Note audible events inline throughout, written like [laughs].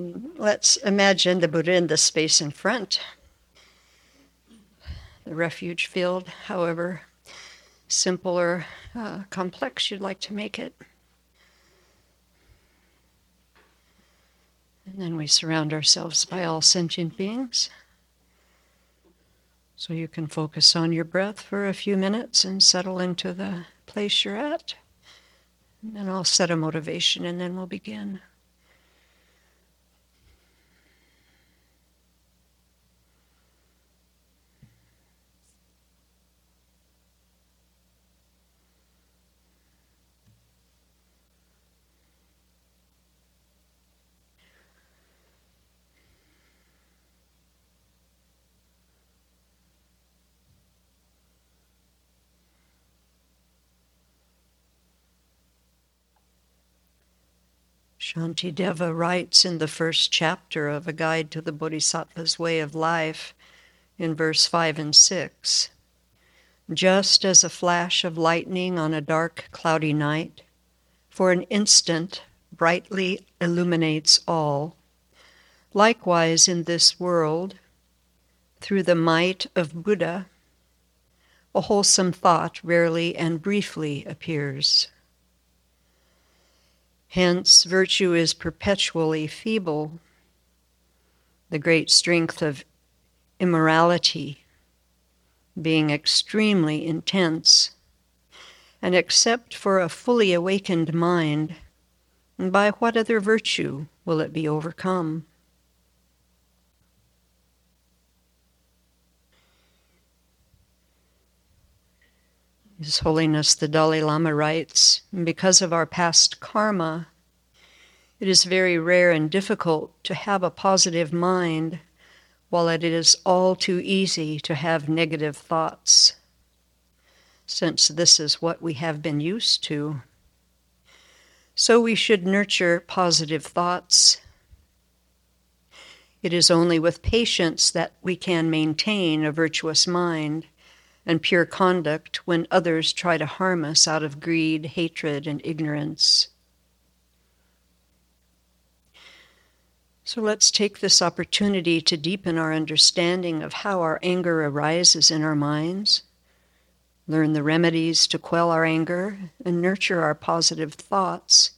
Um, let's imagine the Buddha in the space in front. The refuge field, however simple or uh, complex you'd like to make it. And then we surround ourselves by all sentient beings. So you can focus on your breath for a few minutes and settle into the place you're at. And then I'll set a motivation and then we'll begin. Shantideva writes in the first chapter of A Guide to the Bodhisattva's Way of Life in verse 5 and 6 Just as a flash of lightning on a dark, cloudy night, for an instant brightly illuminates all, likewise in this world, through the might of Buddha, a wholesome thought rarely and briefly appears. Hence, virtue is perpetually feeble. The great strength of immorality being extremely intense. And except for a fully awakened mind, by what other virtue will it be overcome? His Holiness the Dalai Lama writes Because of our past karma, it is very rare and difficult to have a positive mind, while it is all too easy to have negative thoughts, since this is what we have been used to. So we should nurture positive thoughts. It is only with patience that we can maintain a virtuous mind and pure conduct when others try to harm us out of greed, hatred, and ignorance. So let's take this opportunity to deepen our understanding of how our anger arises in our minds, learn the remedies to quell our anger, and nurture our positive thoughts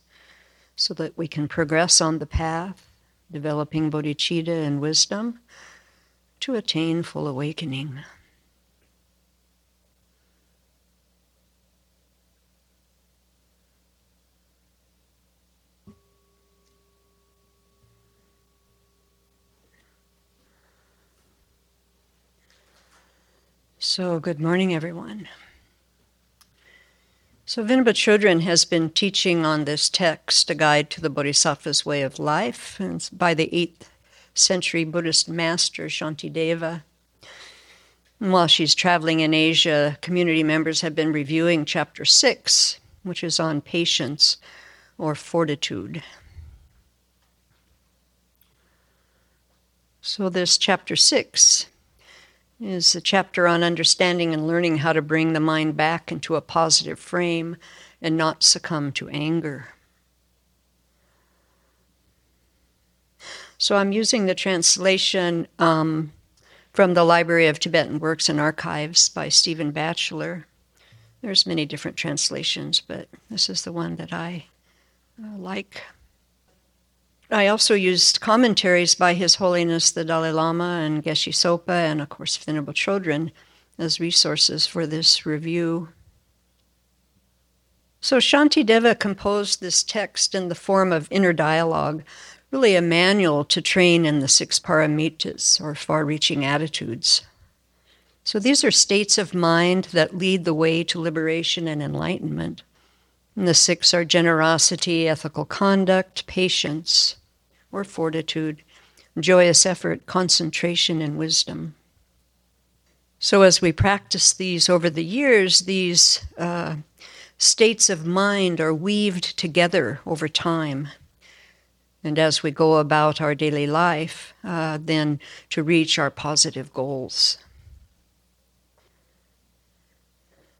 so that we can progress on the path, developing bodhicitta and wisdom to attain full awakening. So, good morning, everyone. So, Venerable Chodron has been teaching on this text, A Guide to the Bodhisattva's Way of Life, by the 8th century Buddhist master Shantideva. And while she's traveling in Asia, community members have been reviewing chapter 6, which is on patience or fortitude. So, this chapter 6 is a chapter on understanding and learning how to bring the mind back into a positive frame and not succumb to anger. So I'm using the translation um, from the Library of Tibetan Works and Archives by Stephen Batchelor. There's many different translations, but this is the one that I uh, like. I also used commentaries by His Holiness the Dalai Lama and Geshe Sopa, and of course Venerable Chodron as resources for this review. So Shantideva composed this text in the form of inner dialogue, really a manual to train in the six paramitas, or far reaching attitudes. So these are states of mind that lead the way to liberation and enlightenment. And the six are generosity, ethical conduct, patience, or fortitude, joyous effort, concentration, and wisdom. So, as we practice these over the years, these uh, states of mind are weaved together over time. And as we go about our daily life, uh, then to reach our positive goals.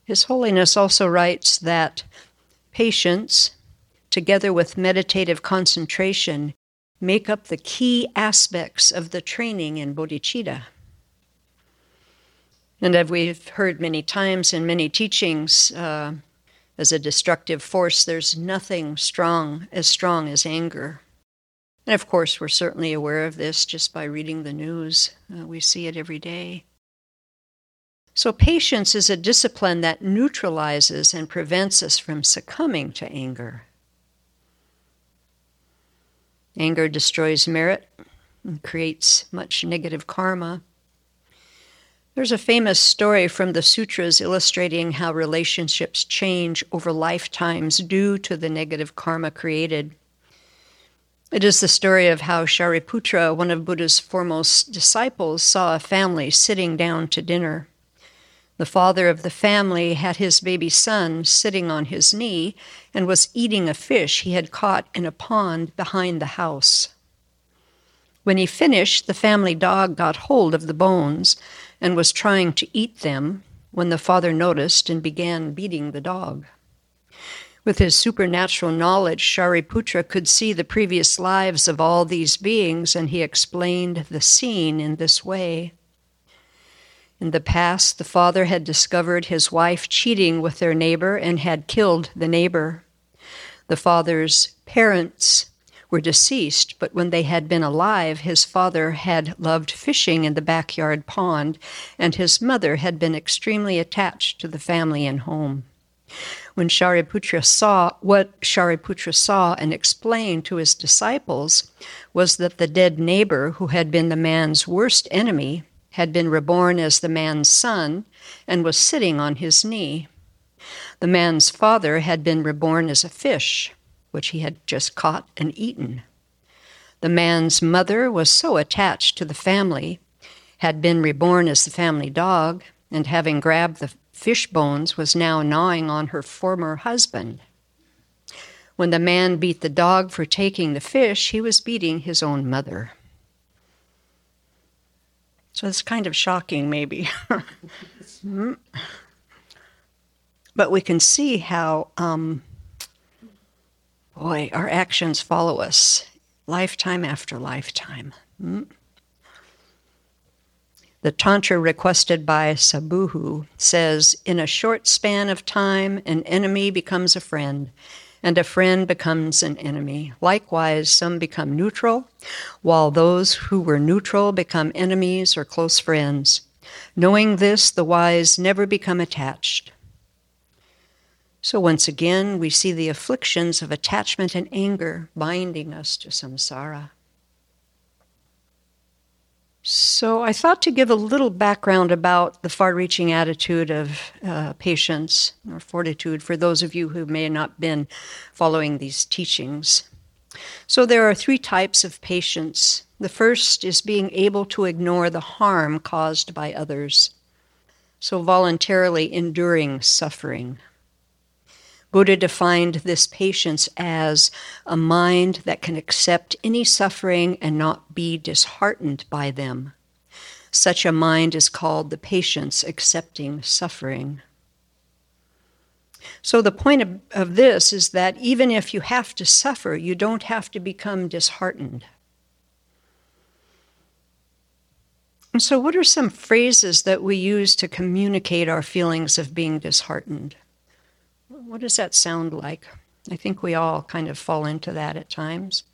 His Holiness also writes that patience, together with meditative concentration, make up the key aspects of the training in bodhicitta. And as we've heard many times in many teachings, uh, as a destructive force, there's nothing strong as strong as anger. And of course, we're certainly aware of this just by reading the news. Uh, we see it every day. So, patience is a discipline that neutralizes and prevents us from succumbing to anger. Anger destroys merit and creates much negative karma. There's a famous story from the sutras illustrating how relationships change over lifetimes due to the negative karma created. It is the story of how Shariputra, one of Buddha's foremost disciples, saw a family sitting down to dinner. The father of the family had his baby son sitting on his knee and was eating a fish he had caught in a pond behind the house. When he finished, the family dog got hold of the bones and was trying to eat them when the father noticed and began beating the dog. With his supernatural knowledge, Shariputra could see the previous lives of all these beings, and he explained the scene in this way. In the past, the father had discovered his wife cheating with their neighbor and had killed the neighbor. The father's parents were deceased, but when they had been alive, his father had loved fishing in the backyard pond, and his mother had been extremely attached to the family and home. When Shariputra saw what Shariputra saw and explained to his disciples was that the dead neighbor, who had been the man's worst enemy, had been reborn as the man's son and was sitting on his knee. The man's father had been reborn as a fish, which he had just caught and eaten. The man's mother was so attached to the family, had been reborn as the family dog, and having grabbed the fish bones, was now gnawing on her former husband. When the man beat the dog for taking the fish, he was beating his own mother. So it's kind of shocking, maybe. [laughs] but we can see how, um, boy, our actions follow us lifetime after lifetime. Mm. The Tantra requested by Subahu says In a short span of time, an enemy becomes a friend, and a friend becomes an enemy. Likewise, some become neutral, while those who were neutral become enemies or close friends. Knowing this, the wise never become attached. So, once again, we see the afflictions of attachment and anger binding us to samsara. So, I thought to give a little background about the far reaching attitude of uh, patience or fortitude for those of you who may not been following these teachings. So, there are three types of patience. The first is being able to ignore the harm caused by others, so voluntarily enduring suffering. Buddha defined this patience as a mind that can accept any suffering and not be disheartened by them. Such a mind is called the patience accepting suffering. So, the point of, of this is that even if you have to suffer, you don't have to become disheartened. And so, what are some phrases that we use to communicate our feelings of being disheartened? What does that sound like? I think we all kind of fall into that at times.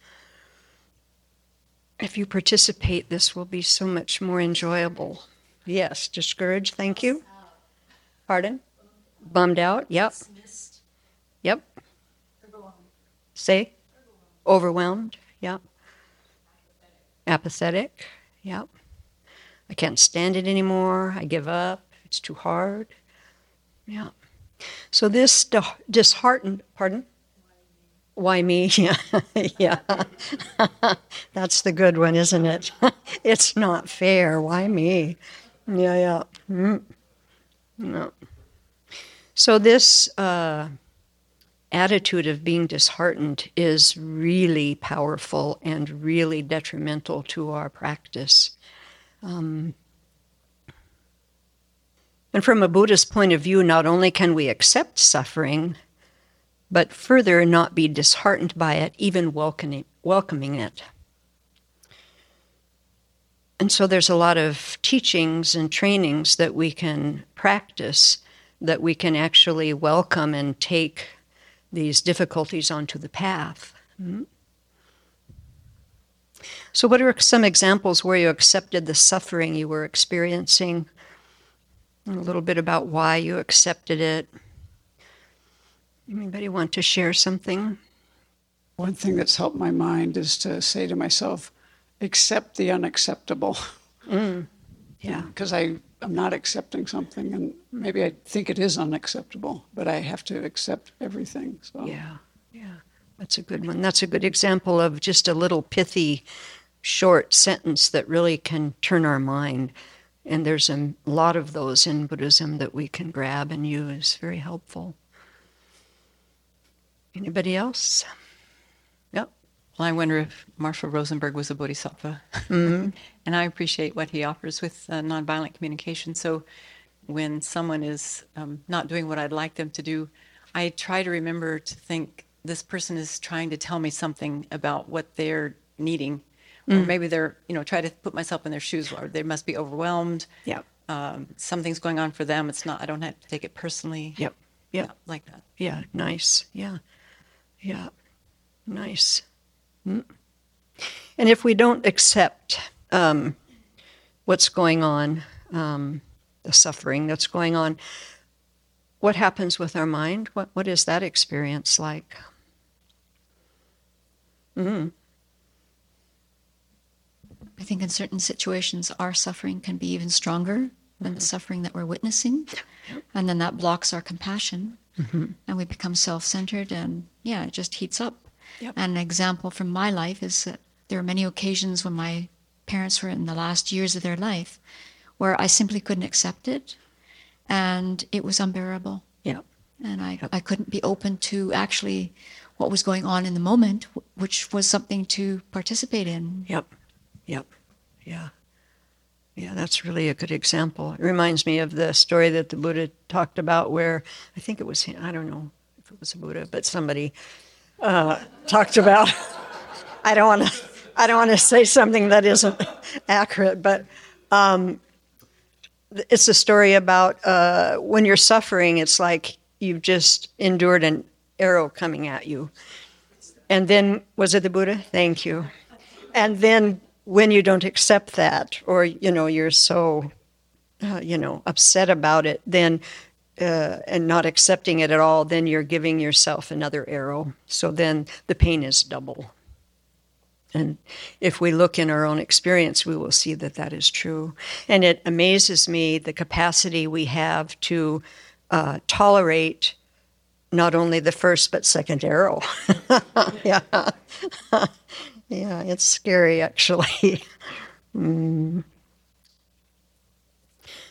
If you participate, this will be so much more enjoyable. Yes, discouraged, thank you. Pardon? Bummed out, yep. Yep. Say? Overwhelmed, yep. Apathetic, yep. I can't stand it anymore. I give up. It's too hard. Yeah. So this disheartened, pardon? Why me? [laughs] Yeah, yeah. [laughs] That's the good one, isn't it? [laughs] it's not fair. Why me? Yeah, yeah. Mm. No. So this uh, attitude of being disheartened is really powerful and really detrimental to our practice. Um, and from a Buddhist point of view, not only can we accept suffering, but further not be disheartened by it, even welcoming, welcoming it. And so there's a lot of teachings and trainings that we can practice that we can actually welcome and take these difficulties onto the path. Mm-hmm. So, what are some examples where you accepted the suffering you were experiencing? A little bit about why you accepted it. Anybody want to share something? One thing that's helped my mind is to say to myself, accept the unacceptable. Mm. Yeah. Because I I'm not accepting something, and maybe I think it is unacceptable, but I have to accept everything. So yeah, yeah, that's a good one. That's a good example of just a little pithy, short sentence that really can turn our mind. And there's a lot of those in Buddhism that we can grab and use. Very helpful. Anybody else? Yep. Well, I wonder if Marshall Rosenberg was a bodhisattva. Mm-hmm. [laughs] and I appreciate what he offers with uh, nonviolent communication. So when someone is um, not doing what I'd like them to do, I try to remember to think this person is trying to tell me something about what they're needing. Mm. Or maybe they're, you know, try to put myself in their shoes, or they must be overwhelmed. Yeah. Um, something's going on for them. It's not, I don't have to take it personally. Yep. Yep. Yeah, like that. Yeah. Nice. Yeah. Yeah. Nice. Mm. And if we don't accept um, what's going on, um, the suffering that's going on, what happens with our mind? What what is that experience like? Mm. I think in certain situations, our suffering can be even stronger than the suffering that we're witnessing, and then that blocks our compassion, mm-hmm. and we become self-centered, and yeah, it just heats up. Yep. And an example from my life is that there are many occasions when my parents were in the last years of their life where I simply couldn't accept it and it was unbearable. Yeah. And I, Yep. I couldn't be open to actually what was going on in the moment, which was something to participate in. Yep. Yep. Yeah. Yeah, that's really a good example. It reminds me of the story that the Buddha talked about where I think it was, I don't know if it was a Buddha, but somebody uh, talked about [laughs] I don't want to I don't want to say something that isn't accurate, but um, it's a story about uh, when you're suffering, it's like you've just endured an arrow coming at you. And then, was it the Buddha? Thank you. And then, when you don't accept that, or you know, you're so, uh, you know, upset about it, then, uh, and not accepting it at all, then you're giving yourself another arrow. So then the pain is double. And if we look in our own experience, we will see that that is true. And it amazes me the capacity we have to uh, tolerate not only the first but second arrow. [laughs] yeah. [laughs] yeah, it's scary actually. [laughs] Mm.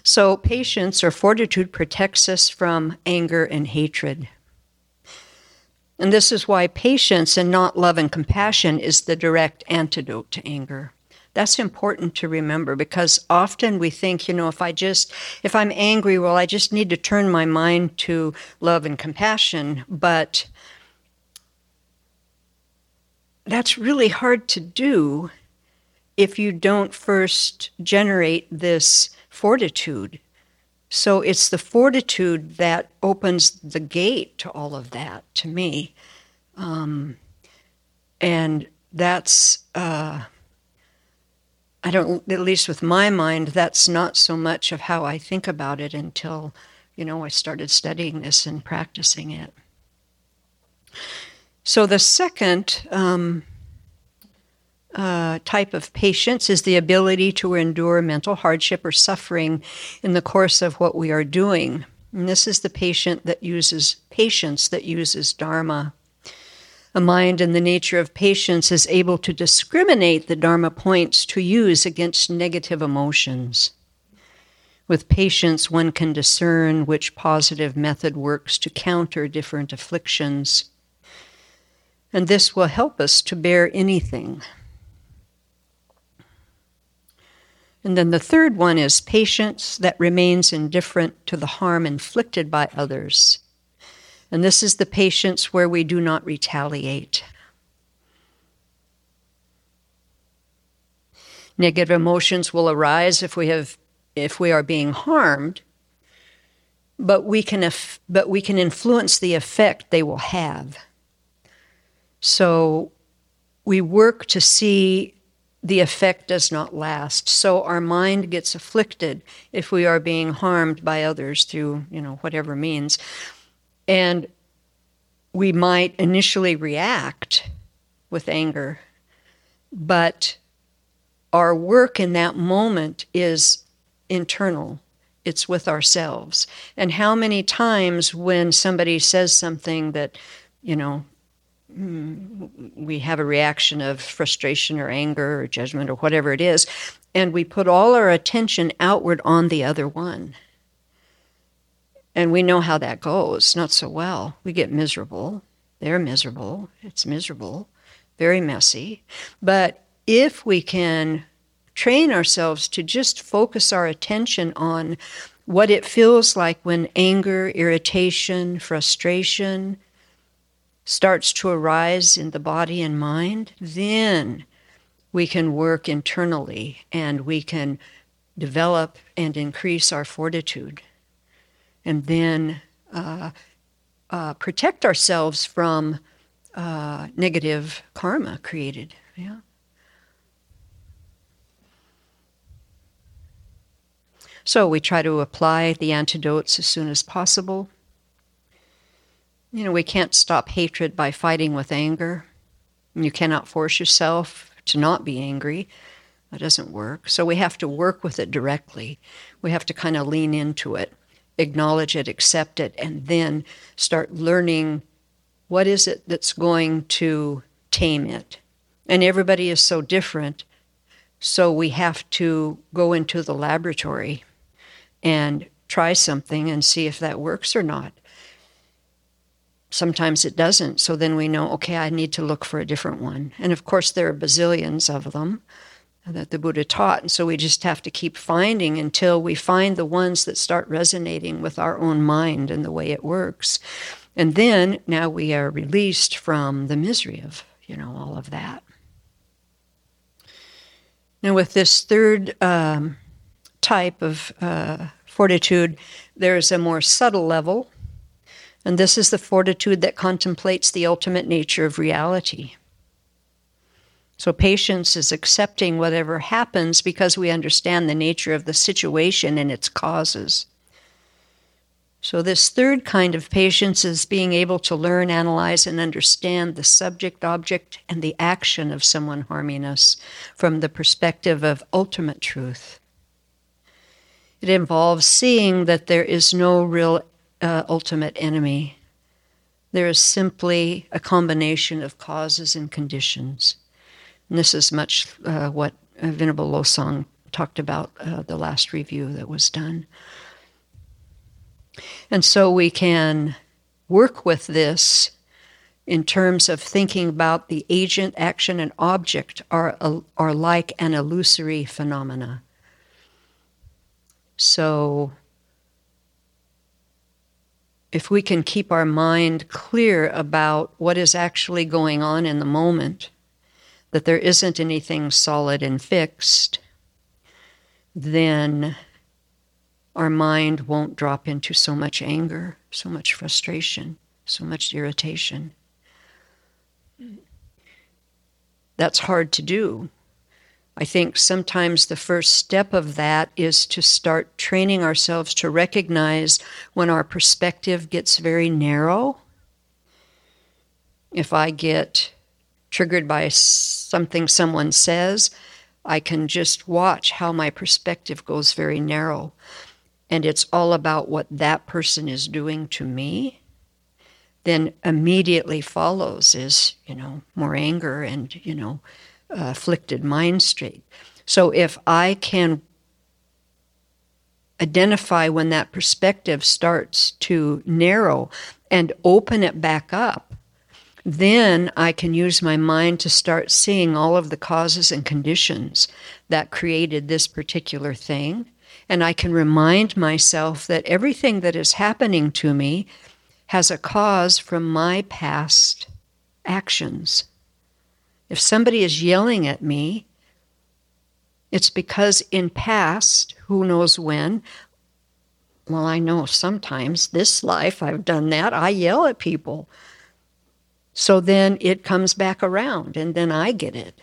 So, patience or fortitude protects us from anger and hatred. And this is why patience and not love and compassion is the direct antidote to anger. That's important to remember because often we think, you know, if I just, if I'm angry, well, I just need to turn my mind to love and compassion. But that's really hard to do if you don't first generate this fortitude. So it's the fortitude that opens the gate to all of that to me. Um, and that's, uh, I don't, at least with my mind, that's not so much of how I think about it until, you know, I started studying this and practicing it. So the second um, uh, type of patience is the ability to endure mental hardship or suffering in the course of what we are doing. And this is the patient that uses patience that uses dharma. A mind in the nature of patience is able to discriminate the dharma points to use against negative emotions. With patience, one can discern which positive method works to counter different afflictions. And this will help us to bear anything. And then the third one is patience that remains indifferent to the harm inflicted by others. And this is the patience where we do not retaliate. Negative emotions will arise if we have if we are being harmed, but we can but we can influence the effect they will have. So we work to see the effect does not last. So our mind gets afflicted if we are being harmed by others through, you know, whatever means. And we might initially react with anger, but our work in that moment is internal. It's with ourselves. And how many times when somebody says something that, you know, we have a reaction of frustration or anger or judgment or whatever it is, and we put all our attention outward on the other one. And we know how that goes, not so well. We get miserable. They're miserable. It's miserable, very messy. But if we can train ourselves to just focus our attention on what it feels like when anger, irritation, frustration, starts to arise in the body and mind, then we can work internally and we can develop and increase our fortitude. And then uh, uh, protect ourselves from uh, negative karma created. Yeah. So we try to apply the antidotes as soon as possible. You know, we can't stop hatred by fighting with anger. You cannot force yourself to not be angry. That doesn't work. So we have to work with it directly. We have to kind of lean into it, acknowledge it, accept it, and then start learning what is it that's going to tame it. And everybody is so different. So we have to go into the laboratory and try something and see if that works or not sometimes it doesn't. So then we know, okay, I need to look for a different one. And of course, there are bazillions of them that the Buddha taught. And so we just have to keep finding until we find the ones that start resonating with our own mind and the way it works. And then now we are released from the misery of, you know, all of that. Now, with this third um, type of uh, fortitude, there's a more subtle level and this is the fortitude that contemplates the ultimate nature of reality. So, patience is accepting whatever happens because we understand the nature of the situation and its causes. So, this third kind of patience is being able to learn, analyze, and understand the subject, object, and the action of someone harming us from the perspective of ultimate truth. It involves seeing that there is no real uh, ultimate enemy. There is simply a combination of causes and conditions. And this is much uh, what Venerable Losang talked about uh, the last review that was done. And so we can work with this in terms of thinking about the agent, action, and object are, are like an illusory phenomena. So if we can keep our mind clear about what is actually going on in the moment, that there isn't anything solid and fixed, then our mind won't drop into so much anger, so much frustration, so much irritation. That's hard to do I think sometimes the first step of that is to start training ourselves to recognize when our perspective gets very narrow. If I get triggered by something someone says, I can just watch how my perspective goes very narrow. And it's all about what that person is doing to me. Then immediately follows is, you know, more anger and, you know, afflicted mind state. So if I can identify when that perspective starts to narrow and open it back up, then I can use my mind to start seeing all of the causes and conditions that created this particular thing. And I can remind myself that everything that is happening to me has a cause from my past actions. If somebody is yelling at me, it's because in past, who knows when, well, I know sometimes this life I've done that, I yell at people. So then it comes back around, and then I get it.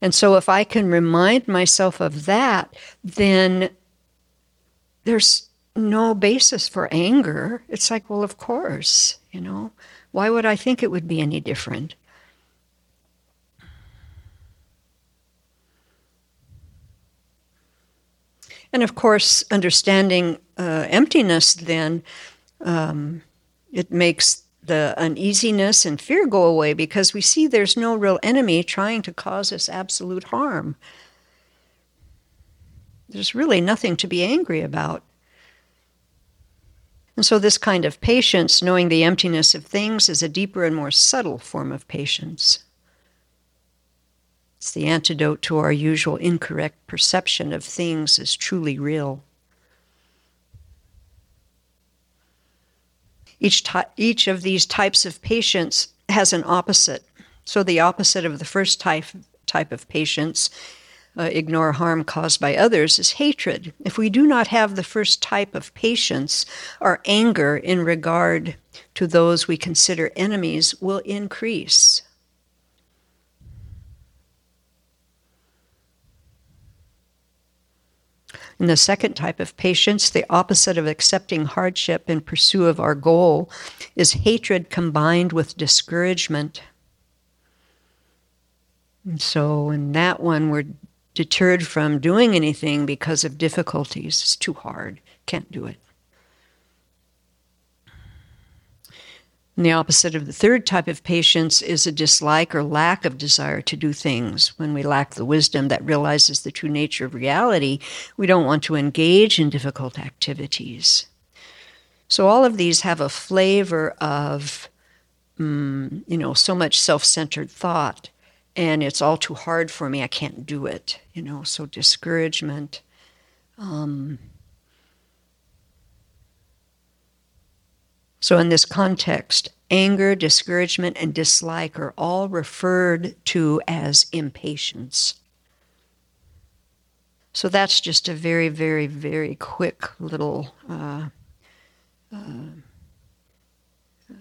And so if I can remind myself of that, then there's no basis for anger. It's like, well, of course, you know, why would I think it would be any different? And of course, understanding uh, emptiness, then um, it makes the uneasiness and fear go away because we see there's no real enemy trying to cause us absolute harm. There's really nothing to be angry about. And so, this kind of patience, knowing the emptiness of things, is a deeper and more subtle form of patience. It's the antidote to our usual incorrect perception of things as truly real. Each, ty- each of these types of patience has an opposite. So, the opposite of the first type, type of patience, uh, ignore harm caused by others, is hatred. If we do not have the first type of patience, our anger in regard to those we consider enemies will increase. In the second type of patience, the opposite of accepting hardship in pursuit of our goal is hatred combined with discouragement. And so, in that one, we're deterred from doing anything because of difficulties. It's too hard, can't do it. And the opposite of the third type of patience is a dislike or lack of desire to do things. When we lack the wisdom that realizes the true nature of reality, we don't want to engage in difficult activities. So all of these have a flavor of, um, you know, so much self-centered thought, and it's all too hard for me. I can't do it. You know, so discouragement. Um, So, in this context, anger, discouragement, and dislike are all referred to as impatience. So, that's just a very, very, very quick little uh, uh,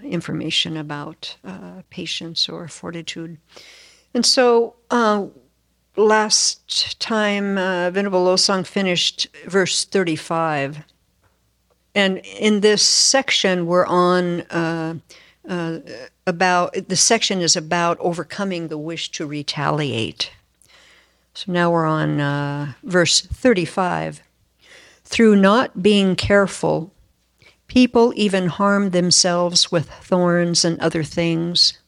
information about uh, patience or fortitude. And so, uh, last time uh, Venerable Losang finished verse 35 and in this section, we're on uh, uh, about the section is about overcoming the wish to retaliate. So now we're on uh, verse 35. Through not being careful, people even harm themselves with thorns and other things.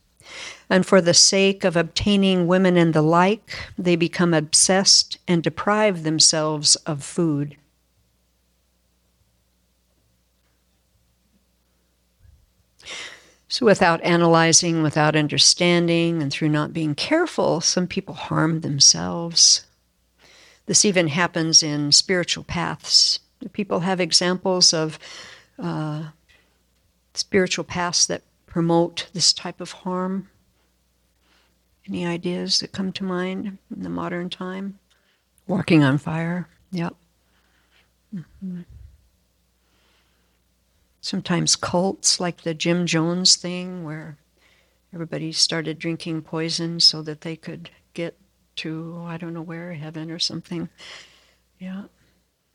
And for the sake of obtaining women and the like, they become obsessed and deprive themselves of food. So, without analyzing, without understanding, and through not being careful, some people harm themselves. This even happens in spiritual paths. People have examples of uh, spiritual paths that promote this type of harm. Any ideas that come to mind in the modern time? Walking on fire. Yep. Mm-hmm sometimes cults like the Jim Jones thing, where everybody started drinking poison so that they could get to, I don't know where, heaven or something. Yeah.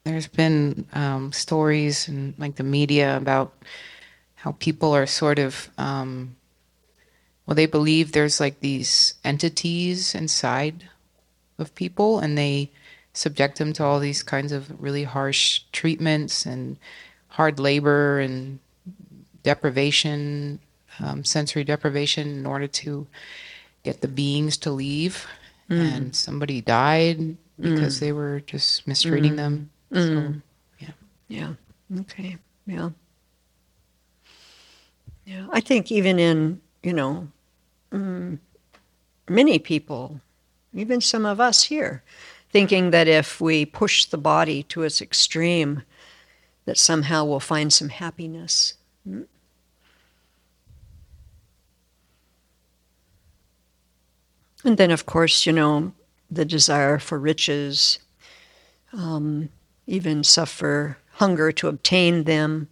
There's been um, stories in like the media about how people are sort of, um, well, they believe there's like these entities inside of people and they subject them to all these kinds of really harsh treatments and hard labor and deprivation, um, sensory deprivation, in order to get the beings to leave. Mm. And somebody died because mm. they were just mistreating mm. them. So, mm. yeah. Yeah. Okay. Yeah. Yeah. I think even in, you know, mm, many people, even some of us here, thinking that if we push the body to its extreme, that somehow we'll find some happiness. Hmm? And then, of course, you know, the desire for riches, um, even suffer hunger to obtain them,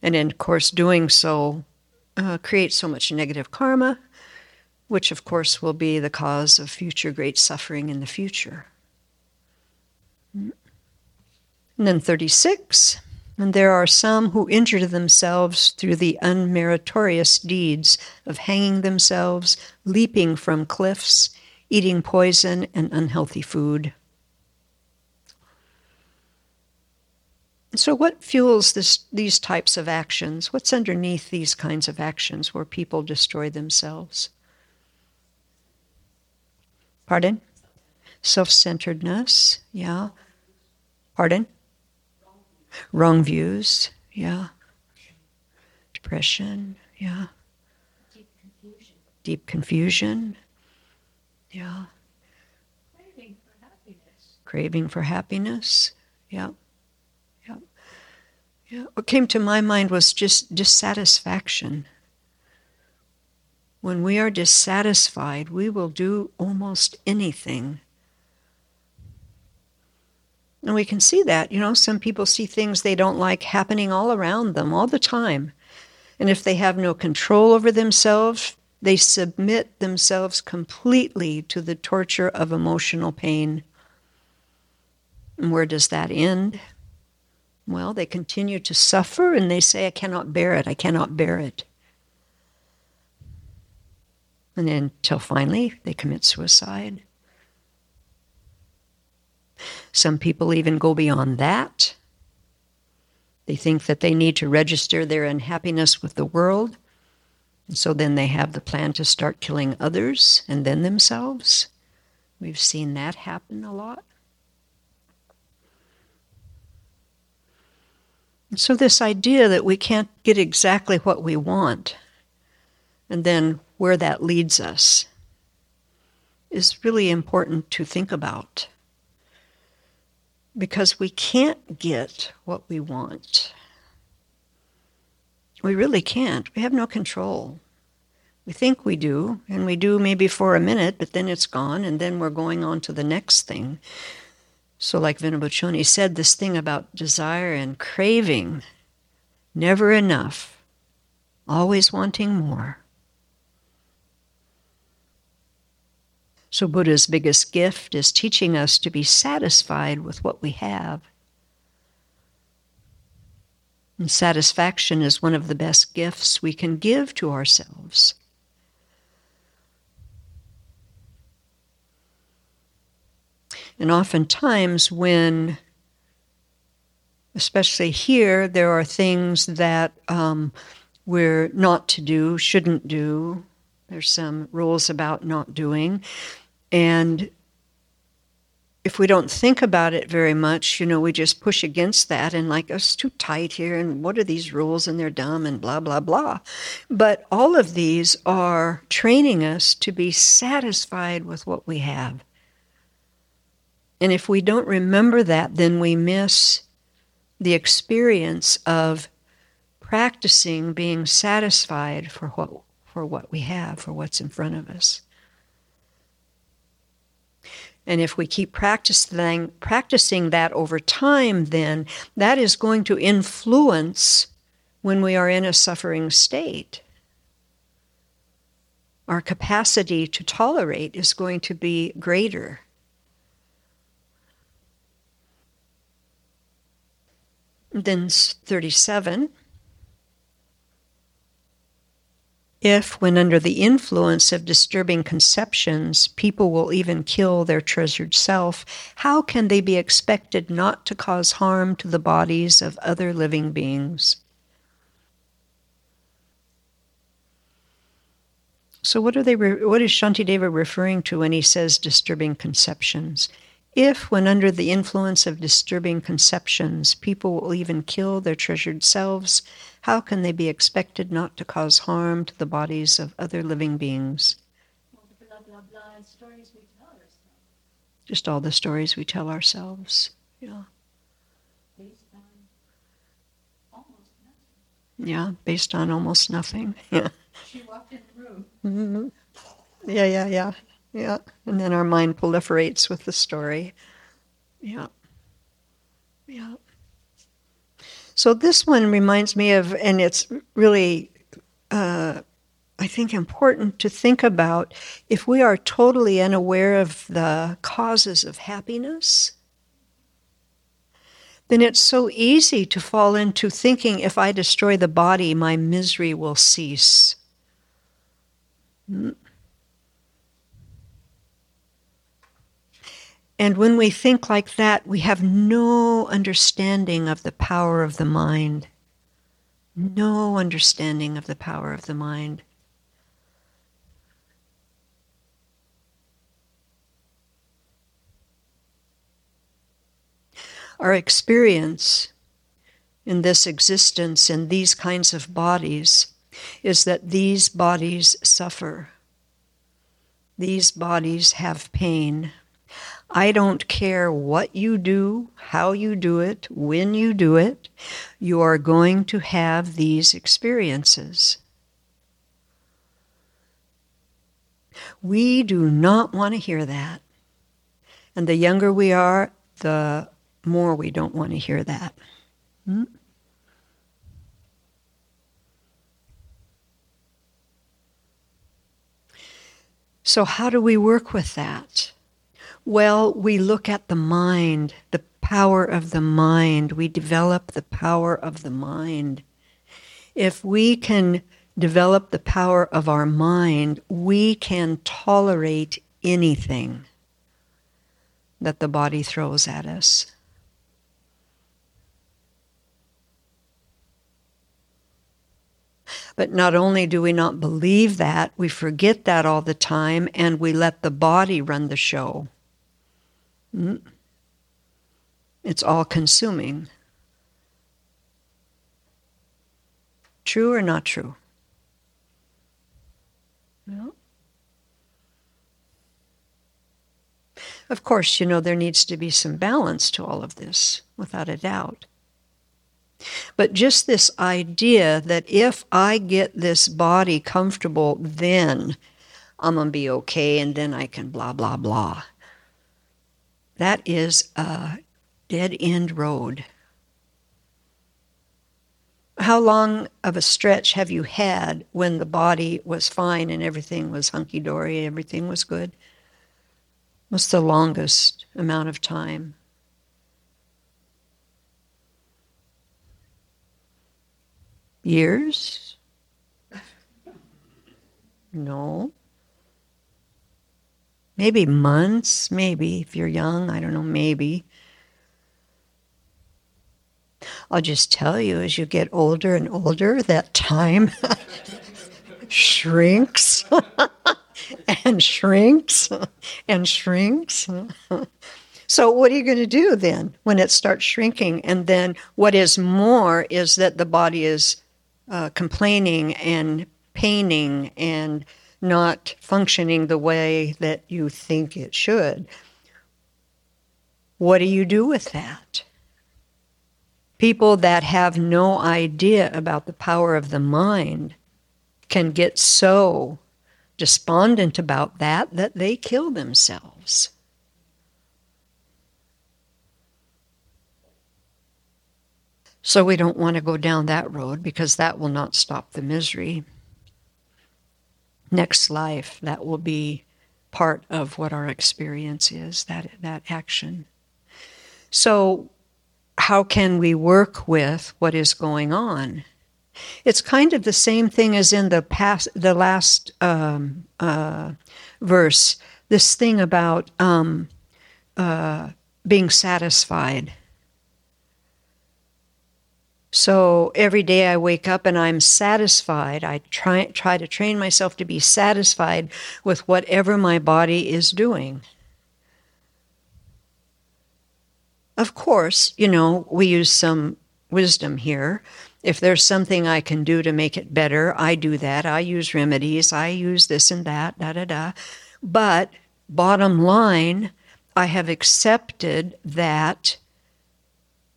and in course, doing so uh, creates so much negative karma, which of course will be the cause of future great suffering in the future. And then 36. And there are some who injure themselves through the unmeritorious deeds of hanging themselves, leaping from cliffs, eating poison and unhealthy food. So, what fuels this, these types of actions? What's underneath these kinds of actions where people destroy themselves? Pardon? Self centeredness, yeah. Pardon? Wrong views, yeah. Depression, yeah. Deep confusion. Deep confusion, yeah. Craving for happiness. Craving for happiness, yeah. Yeah. Yeah. What came to my mind was just dissatisfaction. When we are dissatisfied, we will do almost anything and we can see that, you know, some people see things they don't like happening all around them all the time. And if they have no control over themselves, they submit themselves completely to the torture of emotional pain. And where does that end? Well, they continue to suffer and they say, I cannot bear it, I cannot bear it. And then, until finally, they commit suicide. Some people even go beyond that. They think that they need to register their unhappiness with the world. And so then they have the plan to start killing others and then themselves. We've seen that happen a lot. And so, this idea that we can't get exactly what we want, and then where that leads us, is really important to think about because we can't get what we want. We really can't. We have no control. We think we do, and we do maybe for a minute, but then it's gone, and then we're going on to the next thing. So, like Venerable said, this thing about desire and craving, never enough, always wanting more. So, Buddha's biggest gift is teaching us to be satisfied with what we have. And satisfaction is one of the best gifts we can give to ourselves. And oftentimes, when, especially here, there are things that um, we're not to do, shouldn't do, there's some rules about not doing. And if we don't think about it very much, you know, we just push against that and like, oh, it's too tight here, and what are these rules, and they're dumb, and blah, blah, blah. But all of these are training us to be satisfied with what we have. And if we don't remember that, then we miss the experience of practicing being satisfied for what, for what we have, for what's in front of us. And if we keep practicing, practicing that over time, then that is going to influence when we are in a suffering state. Our capacity to tolerate is going to be greater. Then 37 If, when under the influence of disturbing conceptions, people will even kill their treasured self, how can they be expected not to cause harm to the bodies of other living beings? So, what are they? Re- what is Shantideva referring to when he says disturbing conceptions? If, when under the influence of disturbing conceptions, people will even kill their treasured selves, how can they be expected not to cause harm to the bodies of other living beings? Just all the stories we tell ourselves. Yeah. Based on almost nothing. Yeah, based on almost nothing. [laughs] Yeah. She walked in the room. Mm-hmm. Yeah, yeah, yeah. Yeah. And then our mind proliferates with the story. Yeah. Yeah. So this one reminds me of, and it's really, uh, I think, important to think about if we are totally unaware of the causes of happiness, then it's so easy to fall into thinking if I destroy the body, my misery will cease. And when we think like that, we have no understanding of the power of the mind. No understanding of the power of the mind. Our experience in this existence, in these kinds of bodies, is that these bodies suffer. These bodies have pain. I don't care what you do, how you do it, when you do it, you are going to have these experiences. We do not want to hear that. And the younger we are, the more we don't want to hear that. Hmm? So, how do we work with that? Well, we look at the mind, the power of the mind. We develop the power of the mind. If we can develop the power of our mind, we can tolerate anything that the body throws at us. But not only do we not believe that, we forget that all the time and we let the body run the show. Hmm? It's all consuming. True or not true? No. Of course, you know, there needs to be some balance to all of this, without a doubt. But just this idea that if I get this body comfortable, then I'm going to be okay and then I can blah, blah, blah. That is a dead end road. How long of a stretch have you had when the body was fine and everything was hunky dory, everything was good? What's the longest amount of time? Years? No. Maybe months, maybe, if you're young, I don't know, maybe. I'll just tell you as you get older and older, that time [laughs] shrinks [laughs] and shrinks and shrinks. So, what are you going to do then when it starts shrinking? And then, what is more is that the body is uh, complaining and paining and not functioning the way that you think it should. What do you do with that? People that have no idea about the power of the mind can get so despondent about that that they kill themselves. So we don't want to go down that road because that will not stop the misery. Next life, that will be part of what our experience is, that, that action. So, how can we work with what is going on? It's kind of the same thing as in the past, the last um, uh, verse. This thing about um, uh, being satisfied so every day I wake up and I'm satisfied. I try, try to train myself to be satisfied with whatever my body is doing. Of course, you know, we use some wisdom here. If there's something I can do to make it better, I do that. I use remedies. I use this and that, da da da. But bottom line, I have accepted that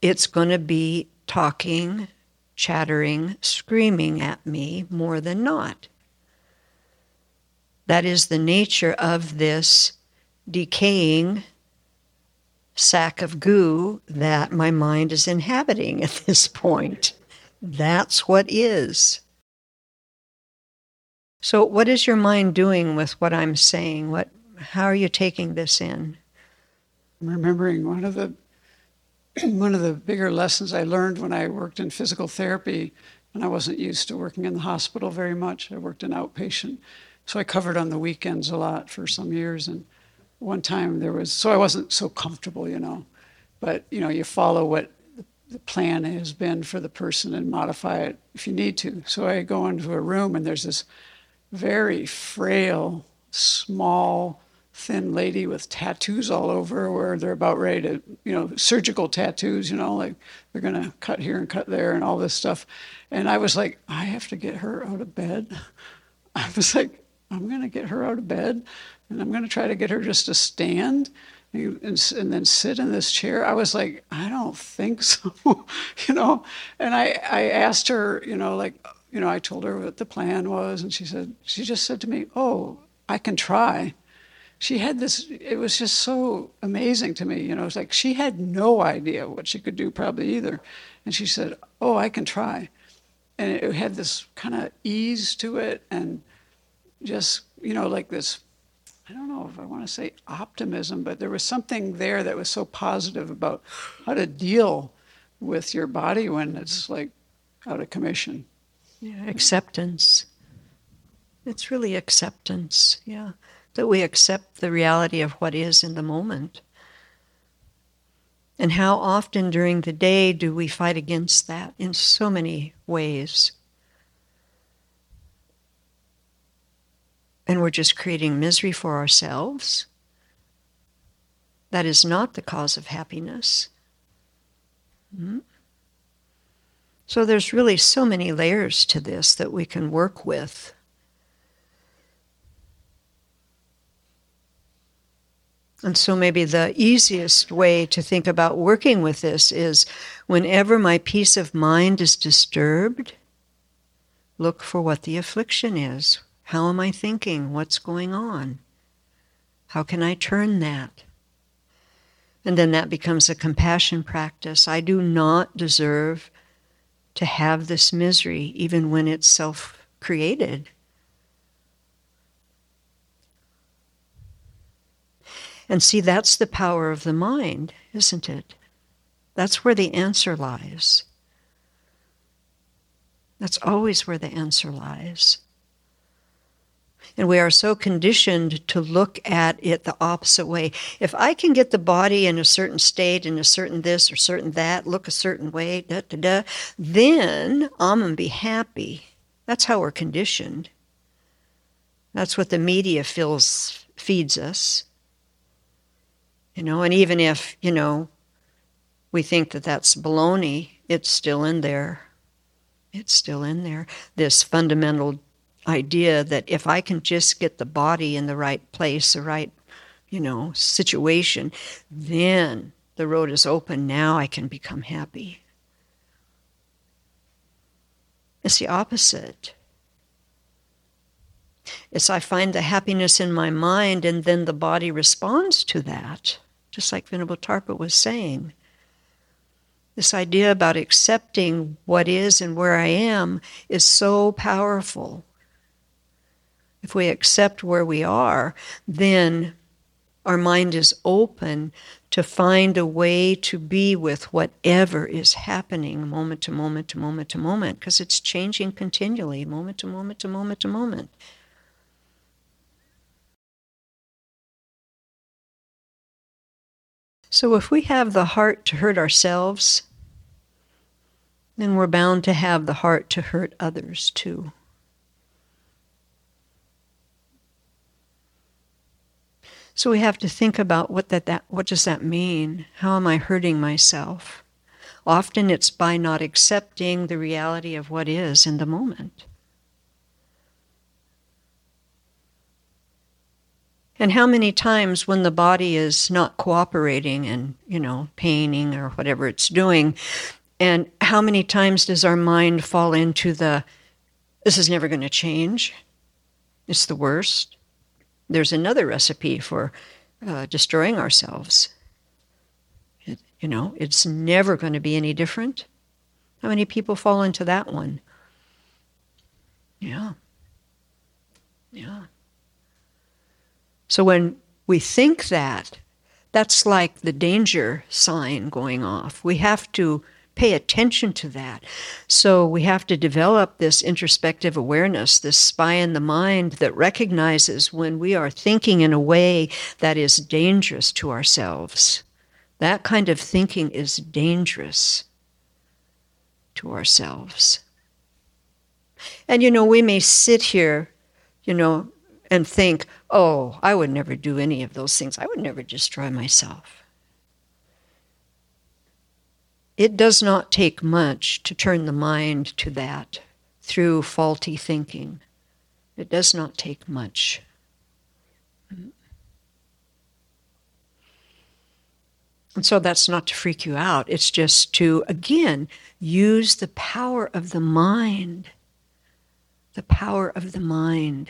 it's going to be talking, chattering, screaming at me more than not. That is the nature of this decaying sack of goo that my mind is inhabiting at this point. That's what is. So, what is your mind doing with what I'm saying? What, how are you taking this in? I'm remembering one of the [clears throat] one of the bigger lessons I learned when I worked in physical therapy, and I wasn't used to working in the hospital very much. I worked in outpatient, so I covered on the weekends a lot for some years. And one time there was, so I wasn't so comfortable, you know, but you know, you follow what the plan has been for the person and modify it if you need to. So I go into a room and there's this very frail, small thin lady with tattoos all over where they're about ready to, you know, surgical tattoos, you know, like they're going to cut here and cut there and all this stuff. And I was like, I have to get her out of bed. [laughs] I was like, I'm going to get her out of bed and I'm going to try to get her just to stand and, and, then sit in this chair. I was like, I don't think so, [laughs] you know. And I, I asked her, you know, like, you know, I told her what the plan was, and she said, she just said to me, Oh, I can try she had this it was just so amazing to me you know it's like she had no idea what she could do probably either. And she said oh i can try. And it had this kind of ease to it and just you know like this i don't know if i want to say optimism but there was something there that was so positive about how to deal with your body when it's like out of commission. Yeah acceptance. It's really acceptance yeah that we accept the reality of what is in the moment. And how often during the day do we fight against that in so many ways? And we're just creating misery for ourselves. That is not the cause of happiness. Mm-hmm. So there's really so many layers to this that we can work with. And so, maybe the easiest way to think about working with this is whenever my peace of mind is disturbed, look for what the affliction is. How am I thinking? What's going on? How can I turn that? And then that becomes a compassion practice. I do not deserve to have this misery, even when it's self created. And see, that's the power of the mind, isn't it? That's where the answer lies. That's always where the answer lies. And we are so conditioned to look at it the opposite way. If I can get the body in a certain state, in a certain this or certain that, look a certain way, da da da, then I'm to be happy. That's how we're conditioned. That's what the media feels, feeds us. You know, and even if, you know, we think that that's baloney, it's still in there. It's still in there. This fundamental idea that if I can just get the body in the right place, the right, you know, situation, then the road is open. Now I can become happy. It's the opposite. It's I find the happiness in my mind, and then the body responds to that just like Venerable Tarpa was saying. This idea about accepting what is and where I am is so powerful. If we accept where we are, then our mind is open to find a way to be with whatever is happening moment to moment to moment to moment, because it's changing continually, moment to moment to moment to moment. So if we have the heart to hurt ourselves, then we're bound to have the heart to hurt others too. So we have to think about what that, that what does that mean? How am I hurting myself? Often it's by not accepting the reality of what is in the moment. And how many times when the body is not cooperating and, you know, paining or whatever it's doing, and how many times does our mind fall into the, this is never going to change? It's the worst. there's another recipe for uh, destroying ourselves. It, you know, it's never going to be any different. How many people fall into that one? Yeah. Yeah. So when we think that, that's like the danger sign going off. We have to pay attention to that. So we have to develop this introspective awareness, this spy in the mind that recognizes when we are thinking in a way that is dangerous to ourselves. That kind of thinking is dangerous to ourselves. And you know, we may sit here, you know, and think, oh, I would never do any of those things. I would never destroy myself. It does not take much to turn the mind to that through faulty thinking. It does not take much. And so that's not to freak you out. It's just to, again, use the power of the mind. The power of the mind.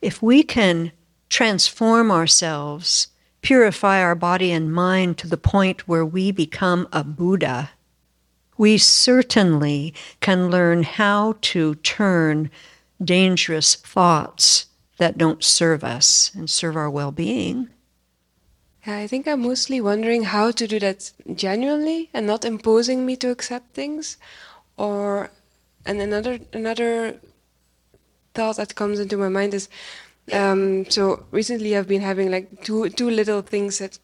If we can transform ourselves purify our body and mind to the point where we become a Buddha, we certainly can learn how to turn dangerous thoughts that don't serve us and serve our well being. I think I'm mostly wondering how to do that genuinely and not imposing me to accept things. Or and another another thought that comes into my mind is um, so recently I've been having like two two little things that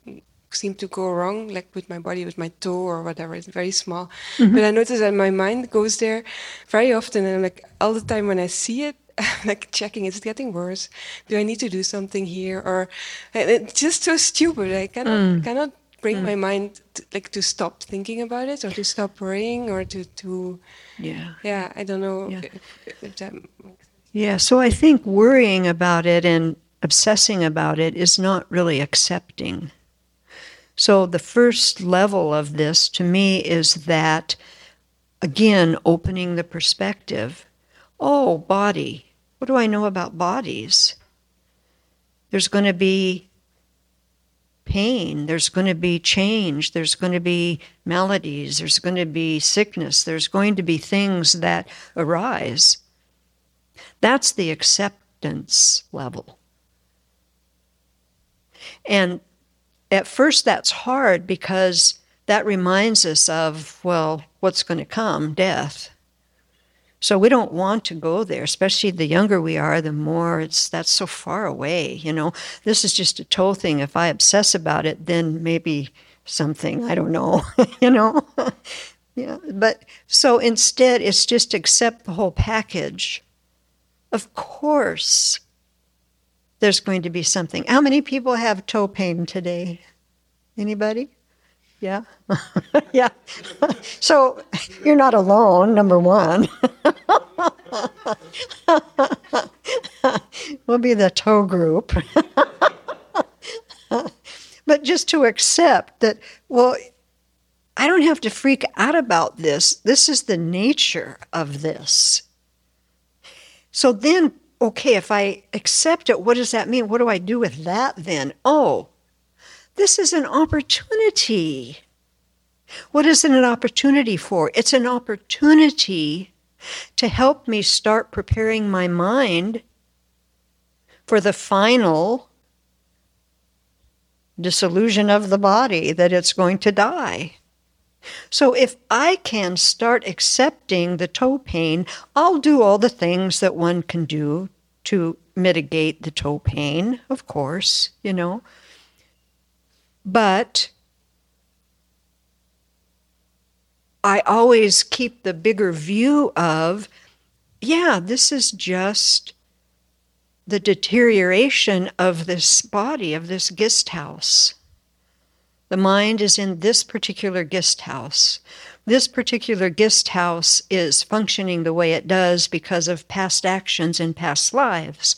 seem to go wrong, like with my body, with my toe or whatever. It's very small, mm-hmm. but I notice that my mind goes there very often, and I'm like all the time when I see it, [laughs] I'm like checking: is it getting worse? Do I need to do something here? Or it's just so stupid. I cannot mm. cannot bring mm. my mind to, like to stop thinking about it or to stop worrying or to to yeah yeah I don't know yeah. If, if that yeah, so I think worrying about it and obsessing about it is not really accepting. So the first level of this to me is that, again, opening the perspective. Oh, body. What do I know about bodies? There's going to be pain, there's going to be change, there's going to be maladies, there's going to be sickness, there's going to be things that arise. That's the acceptance level. And at first, that's hard because that reminds us of, well, what's going to come? Death. So we don't want to go there, especially the younger we are, the more it's that's so far away, you know. This is just a toe thing. If I obsess about it, then maybe something, I don't know, [laughs] you know. [laughs] yeah. But so instead it's just accept the whole package of course, there's going to be something. How many people have toe pain today? Anybody? Yeah? [laughs] yeah. [laughs] so you're not alone, number one. [laughs] we'll be the toe group. but just to accept that, well, I don't have to freak out about this. This is the nature of this. So then, okay, if I accept it, what does that mean? What do I do with that then? Oh, this is an opportunity. What is it an opportunity for? It's an opportunity to help me start preparing my mind for the final dissolution of the body, that it's going to die. So if I can start accepting the toe pain, I'll do all the things that one can do to mitigate the toe pain, of course, you know. But I always keep the bigger view of, yeah, this is just the deterioration of this body, of this guest house. The mind is in this particular guest house. This particular guest house is functioning the way it does because of past actions in past lives.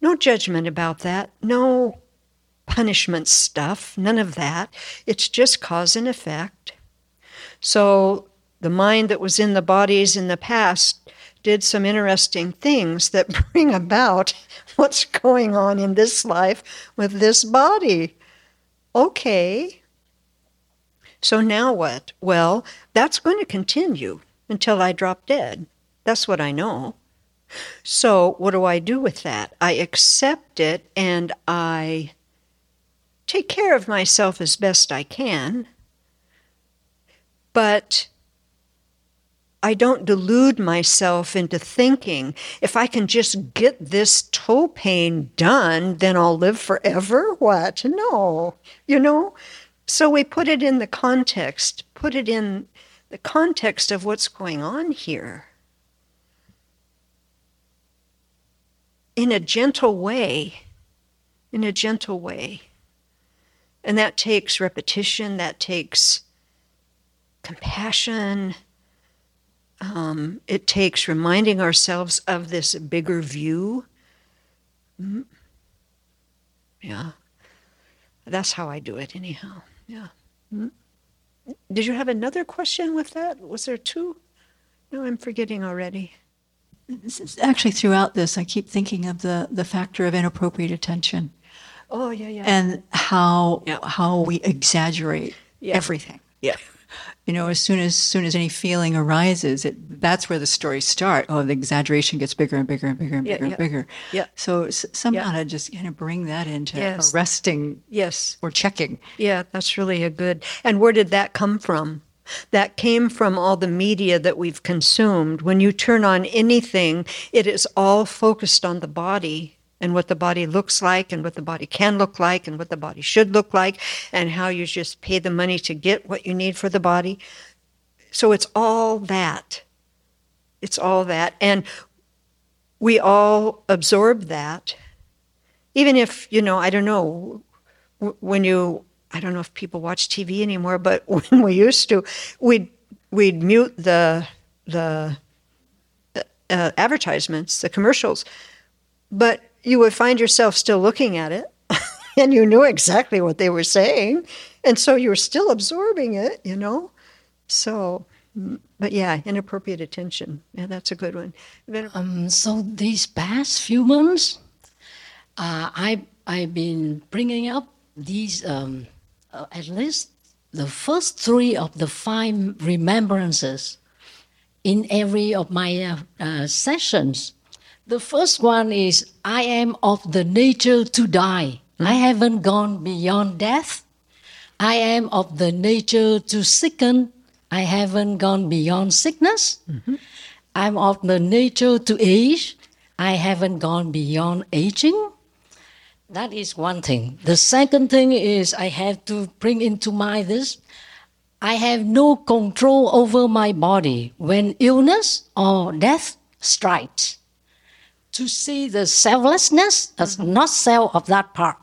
No judgment about that. No punishment stuff. None of that. It's just cause and effect. So the mind that was in the bodies in the past did some interesting things that [laughs] bring about what's going on in this life with this body. Okay. So now what? Well, that's going to continue until I drop dead. That's what I know. So, what do I do with that? I accept it and I take care of myself as best I can, but I don't delude myself into thinking if I can just get this toe pain done, then I'll live forever. What? No. You know? So we put it in the context, put it in the context of what's going on here. In a gentle way, in a gentle way. And that takes repetition, that takes compassion. Um, it takes reminding ourselves of this bigger view. Mm. Yeah. That's how I do it, anyhow. Yeah. Mm. Did you have another question with that? Was there two? No, I'm forgetting already. Actually, throughout this, I keep thinking of the, the factor of inappropriate attention Oh, yeah, yeah. and how Yeah. how we exaggerate Yeah. everything. yeah. You know, as soon as soon as any feeling arises, it that's where the stories start. Oh, the exaggeration gets bigger and bigger and bigger and Yeah, bigger yeah. and bigger. Yeah. So s- somehow Yeah. to just kind of bring that into Yes. arresting Yes. or checking. Yeah, that's really a good. And where did that come from? That came from all the media that we've consumed. When you turn on anything, it is all focused on the body and what the body looks like and what the body can look like and what the body should look like and how you just pay the money to get what you need for the body. So it's all that. It's all that. And we all absorb that. Even if, you know, I don't know, when you I don't know if people watch TV anymore, but [laughs] when we used to, we'd we'd mute the the uh, advertisements, the commercials, but you would find yourself still looking at it, [laughs] and you knew exactly what they were saying, and so you were still absorbing it, you know. So, mm, but yeah, inappropriate attention. Yeah, that's a good one. Um, so these past few months, uh, I I've been bringing up these um, uh, at least the first three of the five remembrances in every of my uh, uh, sessions. The first one is I am of the nature to die. Hmm. I haven't gone beyond death. I am of the nature to sicken. I haven't gone beyond sickness. Mm-hmm. I'm of the nature to age. I haven't gone beyond aging. That is one thing. The second thing is I have to bring into mind this. I have no control over my body when illness or death strikes. To see the selflessness, as not self of that part.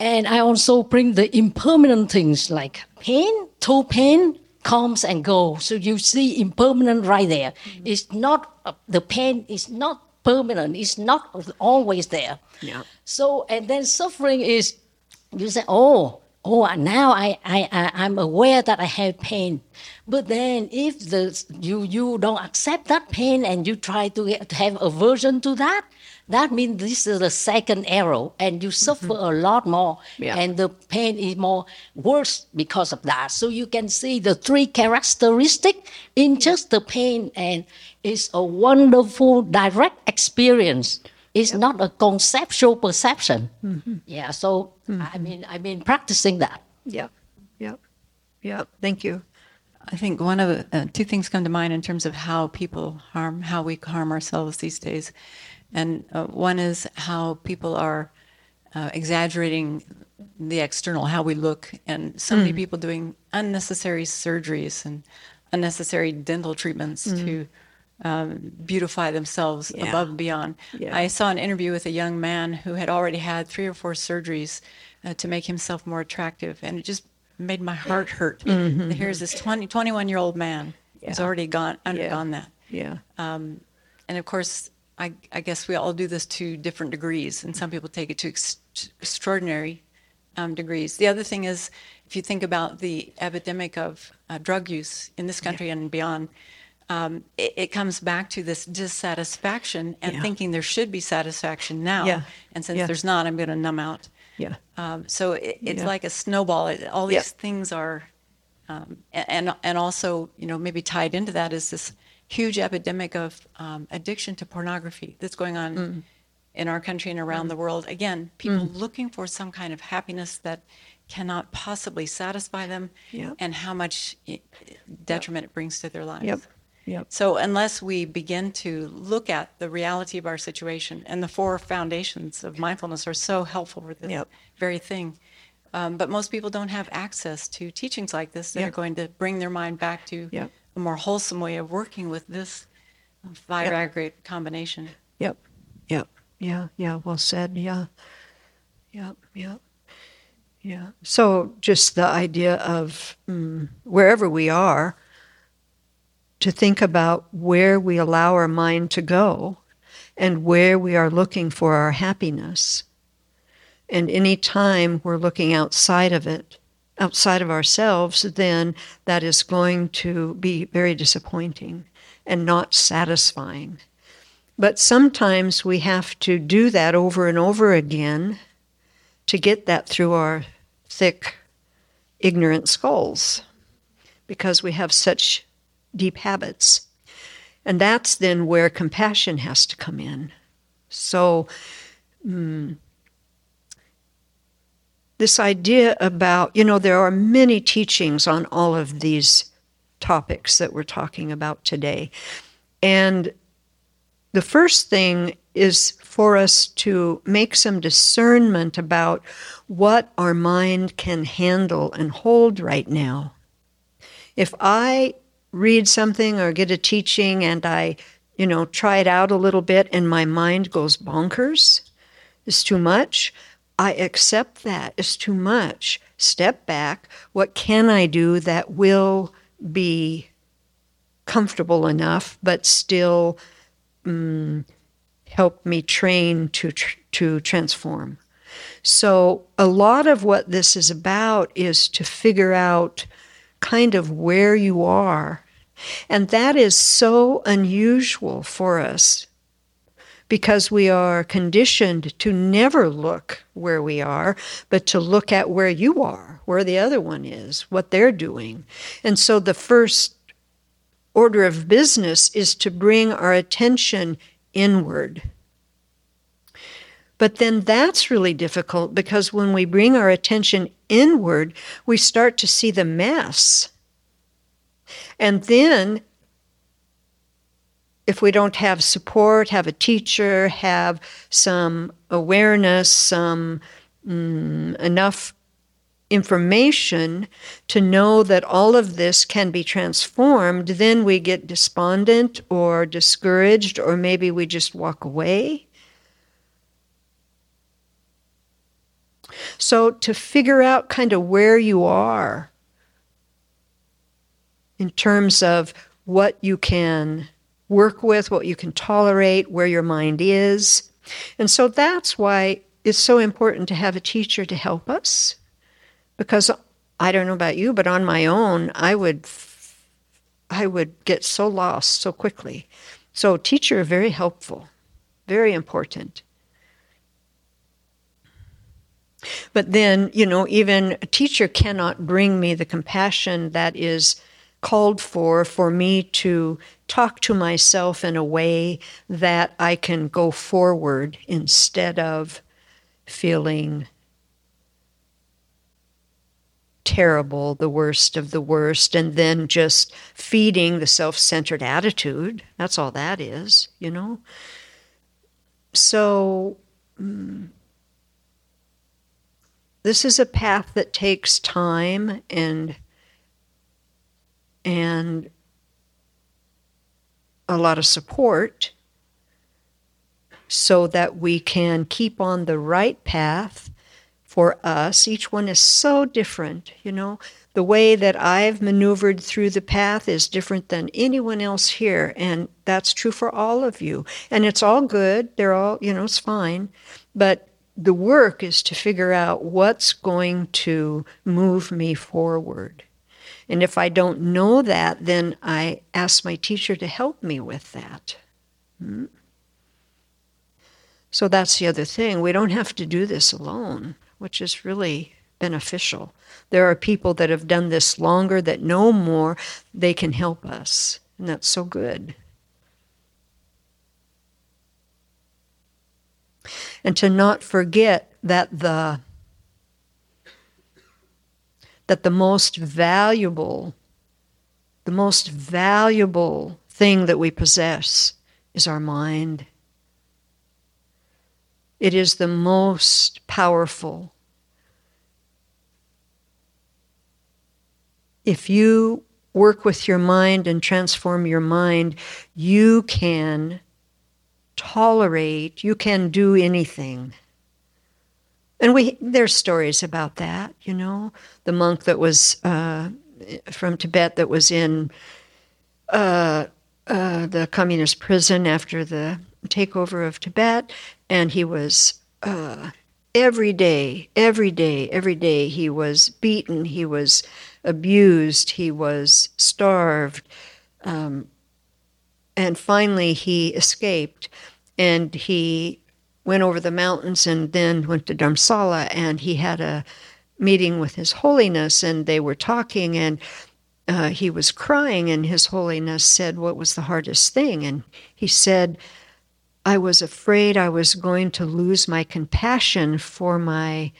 And I also bring the impermanent things like pain, toe pain comes and goes. So you see impermanent right there. It's not, uh, the pain is not permanent. It's not always there. Yeah. So, and then suffering is, you say, oh, oh, now I, I, I, I'm aware that I have pain. But then if the, you, you don't accept that pain and you try to, get, to have aversion to that, that means this is the second arrow and you mm-hmm. suffer a lot more Yeah. and the pain is more worse because of that. So you can see the three characteristic in just the pain and it's a wonderful direct experience. It's not a conceptual perception. Yeah, so I mean I mean, practicing that. Yeah, yeah, yeah. Thank you. I think one of the uh, two things come to mind in terms of how people harm, how we harm ourselves these days. And uh, one is how people are uh, exaggerating the external, how we look, and so many people doing unnecessary surgeries and unnecessary dental treatments to um, beautify themselves Yeah. above and beyond. Yeah. I saw an interview with a young man who had already had three or four surgeries uh, to make himself more attractive, and it just made my heart hurt. Here's this 20, 21 year old man who's already gone undergone that. Yeah, And of course, I, I guess we all do this to different degrees, and some people take it to ex- extraordinary um, degrees. The other thing is, if you think about the epidemic of uh, drug use in this country and beyond, um, it, it comes back to this dissatisfaction and Yeah. thinking there should be satisfaction now. Yeah. And since Yeah. there's not, I'm going to numb out. Yeah. Um, so it, it's like a snowball. It, all these things are, um, and and also you know maybe tied into that is this huge epidemic of um, addiction to pornography that's going on Mm. in our country and around the world. Again, people looking for some kind of happiness that cannot possibly satisfy them, Yeah. and how much i- detriment it brings to their lives. Yep. Yep. So unless we begin to look at the reality of our situation, and the four foundations of mindfulness are so helpful for this Yep. very thing. Um, but most people don't have access to teachings like this that Yep. are going to bring their mind back to a more wholesome way of working with this Viagra combination. Yep. Yep. Yeah. Yeah. Well said. Yeah. Yep. Yep. Yeah. So just the idea of mm, wherever we are, to think about where we allow our mind to go and where we are looking for our happiness. And any time we're looking outside of it, outside of ourselves, then that is going to be very disappointing and not satisfying. But sometimes we have to do that over and over again to get that through our thick, ignorant skulls because we have such deep habits. And that's then where compassion has to come in. So, mm, this idea about, you know, there are many teachings on all of these topics that we're talking about today. And the first thing is for us to make some discernment about what our mind can handle and hold right now. If I read something or get a teaching and I, you know, try it out a little bit and my mind goes bonkers, it's too much, I accept that. It's too much. Step back. What can I do that will be comfortable enough but still um, help me train to tr- to transform. So a lot of what this is about is to figure out kind of where you are. And that is so unusual for us because we are conditioned to never look where we are, but to look at where you are, where the other one is, what they're doing. And so the first order of business is to bring our attention inward. But then that's really difficult because when we bring our attention inward, we start to see the mess. And then, if we don't have support, have a teacher, have some awareness, some mm, enough information to know that all of this can be transformed, then we get despondent or discouraged, or maybe we just walk away. So, to figure out kind of where you are in terms of what you can work with, what you can tolerate, where your mind is. And so that's why it's so important to have a teacher to help us. Because I don't know about you, but on my own, I would I would get so lost so quickly. So teacher very helpful, very important. But then, you know, even a teacher cannot bring me the compassion that is called for for me to talk to myself in a way that I can go forward instead of feeling terrible, the worst of the worst, and then just feeding the self centered attitude. That's all that is, you know? So, mm, this is a path that takes time and and a lot of support so that we can keep on the right path for us. Each one is so different, you know. The way that I've maneuvered through the path is different than anyone else here, and that's true for all of you. And it's all good, they're all, you know, it's fine. But the work is to figure out what's going to move me forward. And if I don't know that, then I ask my teacher to help me with that. Hmm? So that's the other thing. We don't have to do this alone, which is really beneficial. There are people that have done this longer, that know more, they can help us. And that's so good. And to not forget that the that the most valuable the most valuable thing that we possess is our mind. It is the most powerful. If you work with your mind and transform your mind, you can tolerate, you can do anything. And we there's stories about that, you know, the monk that was uh, from Tibet that was in uh, uh, the communist prison after the takeover of Tibet, and he was uh, every day, every day, every day he was beaten, he was abused, he was starved, um, and finally he escaped, and he went over the mountains and then went to Dharamsala, and he had a meeting with His Holiness, and they were talking, and uh, he was crying, and His Holiness said, What was the hardest thing? And he said, I was afraid I was going to lose my compassion for my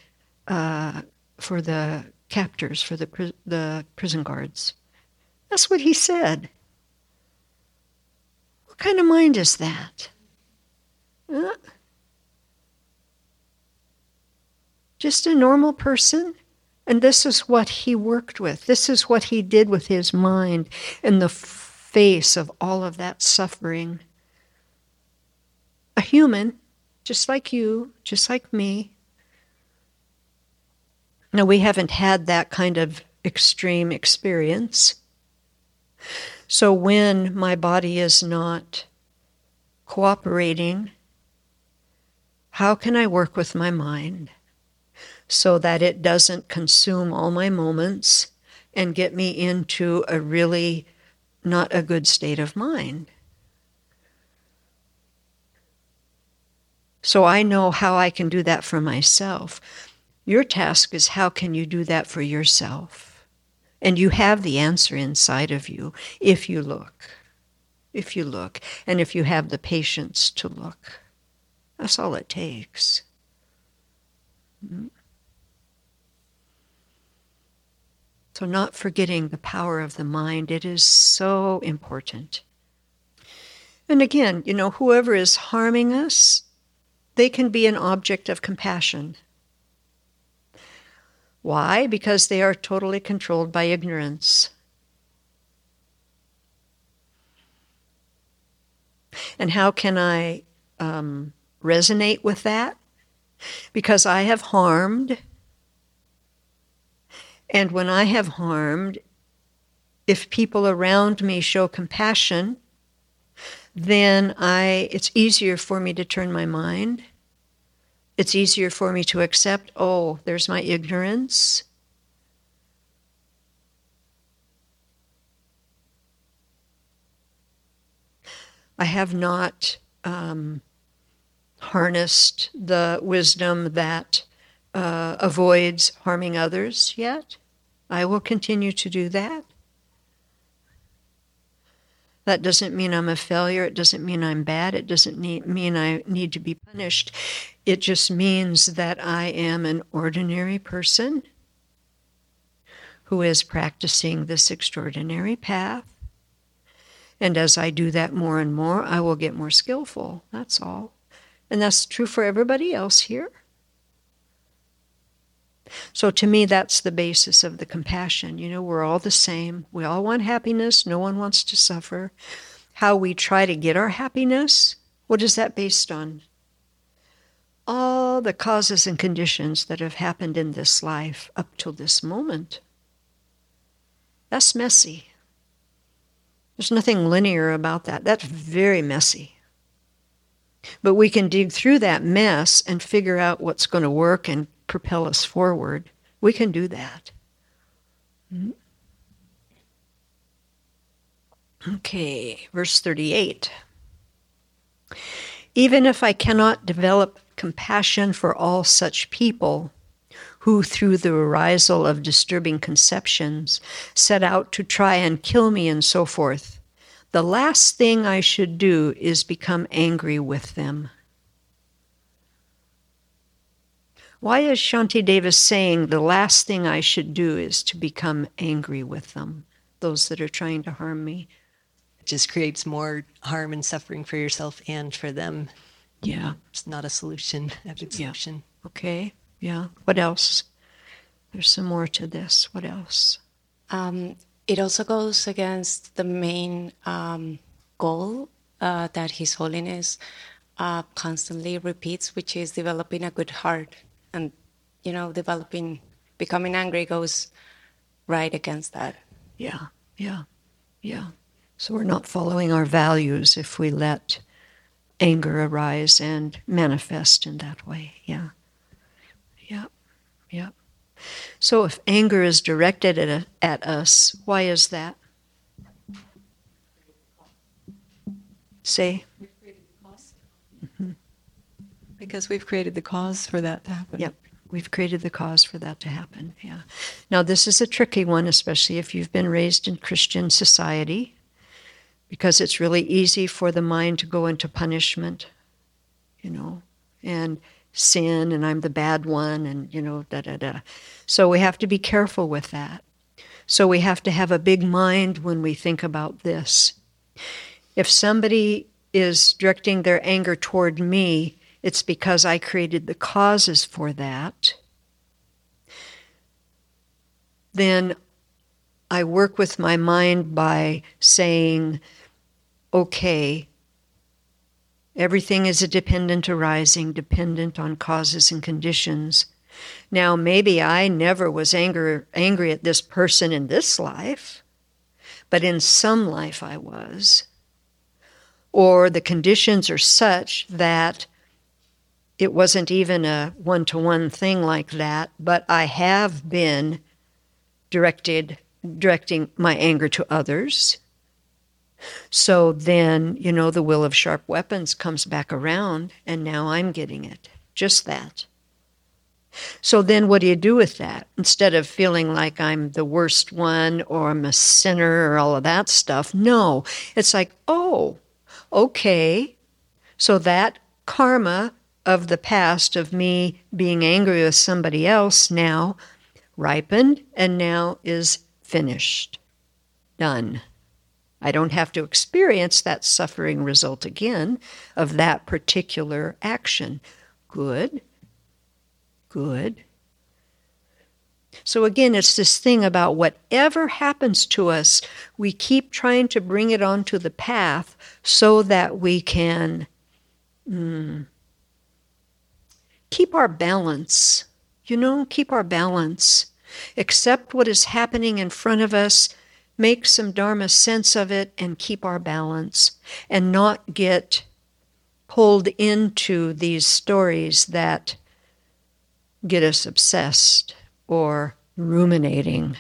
uh, for the captors, for the the prison guards. That's what he said. What kind of mind is that? Uh, just a normal person. And this is what he worked with. This is what he did with his mind in the face of all of that suffering a human, just like you, just like me. Now, we haven't had that kind of extreme experience. So, when my body is not cooperating, how can I work with my mind so that it doesn't consume all my moments and get me into a really not a good state of mind? So I know how I can do that for myself. Your task is how can you do that for yourself? And you have the answer inside of you if you look. If you look, and if you have the patience to look. That's all it takes. Mm-hmm. So, not forgetting the power of the mind, it is so important. And again, you know, whoever is harming us, they can be an object of compassion. Why? Because they are totally controlled by ignorance. And how can I um, resonate with that? Because I have harmed. And when I have harmed, if people around me show compassion, then I it's easier for me to turn my mind. It's easier for me to accept, oh, there's my ignorance. I have not um, harnessed the wisdom that uh, avoids harming others yet. I will continue to do that. That doesn't mean I'm a failure. It doesn't mean I'm bad. It doesn't need, mean I need to be punished. It just means that I am an ordinary person who is practicing this extraordinary path. And as I do that more and more, I will get more skillful. That's all. And that's true for everybody else here. So to me, that's the basis of the compassion. You know, we're all the same. We all want happiness. No one wants to suffer. How we try to get our happiness, what is that based on? All the causes and conditions that have happened in this life up till this moment. That's messy. There's nothing linear about that. That's very messy. But we can dig through that mess and figure out what's going to work and propel us forward. We can do that. Okay, verse 38. Even if I cannot develop compassion for all such people who, through the arisal of disturbing conceptions, set out to try and kill me and so forth, the last thing I should do is become angry with them. Why is Shantideva's saying the last thing I should do is to become angry with them, those that are trying to harm me? It just creates more harm and suffering for yourself and for them. Yeah. It's not a solution, a good Yeah. Okay. Yeah. What else? There's some more to this. What else? Um, it also goes against the main um, goal uh, that His Holiness uh, constantly repeats, which is developing a good heart. And, you know, developing, becoming angry goes right against that. Yeah. Yeah. Yeah. So we're not following our values if we let anger arise and manifest in that way. Yeah. Yeah. Yeah. So if anger is directed at, at us, why is that? Say. Because we've created the cause for that to happen. Yep. We've created the cause for that to happen. Yeah. Now, this is a tricky one, especially if you've been raised in Christian society, because it's really easy for the mind to go into punishment, you know, and sin, and I'm the bad one, and, you know, da da da. So we have to be careful with that. So we have to have a big mind when we think about this. If somebody is directing their anger toward me, it's because I created the causes for that. Then I work with my mind by saying, okay, everything is a dependent arising, dependent on causes and conditions. Now, maybe I never was anger, angry at this person in this life, but in some life I was. Or the conditions are such that it wasn't even a one to one thing like that, but I have been directed directing my anger to others. So then, you know, the Wheel of Sharp Weapons comes back around, and now I'm getting it. Just that. So then, what do you do with that? Instead of feeling like I'm the worst one or I'm a sinner or all of that stuff, no. It's like, oh, okay. So that karma of the past of me being angry with somebody else now ripened and now is finished. Done. I don't have to experience that suffering result again of that particular action. Good. Good. So again, it's this thing about whatever happens to us, we keep trying to bring it onto the path so that we can. Mm, keep our balance, you know, keep our balance. Accept what is happening in front of us, make some Dharma sense of it, and keep our balance, and not get pulled into these stories that get us obsessed or ruminating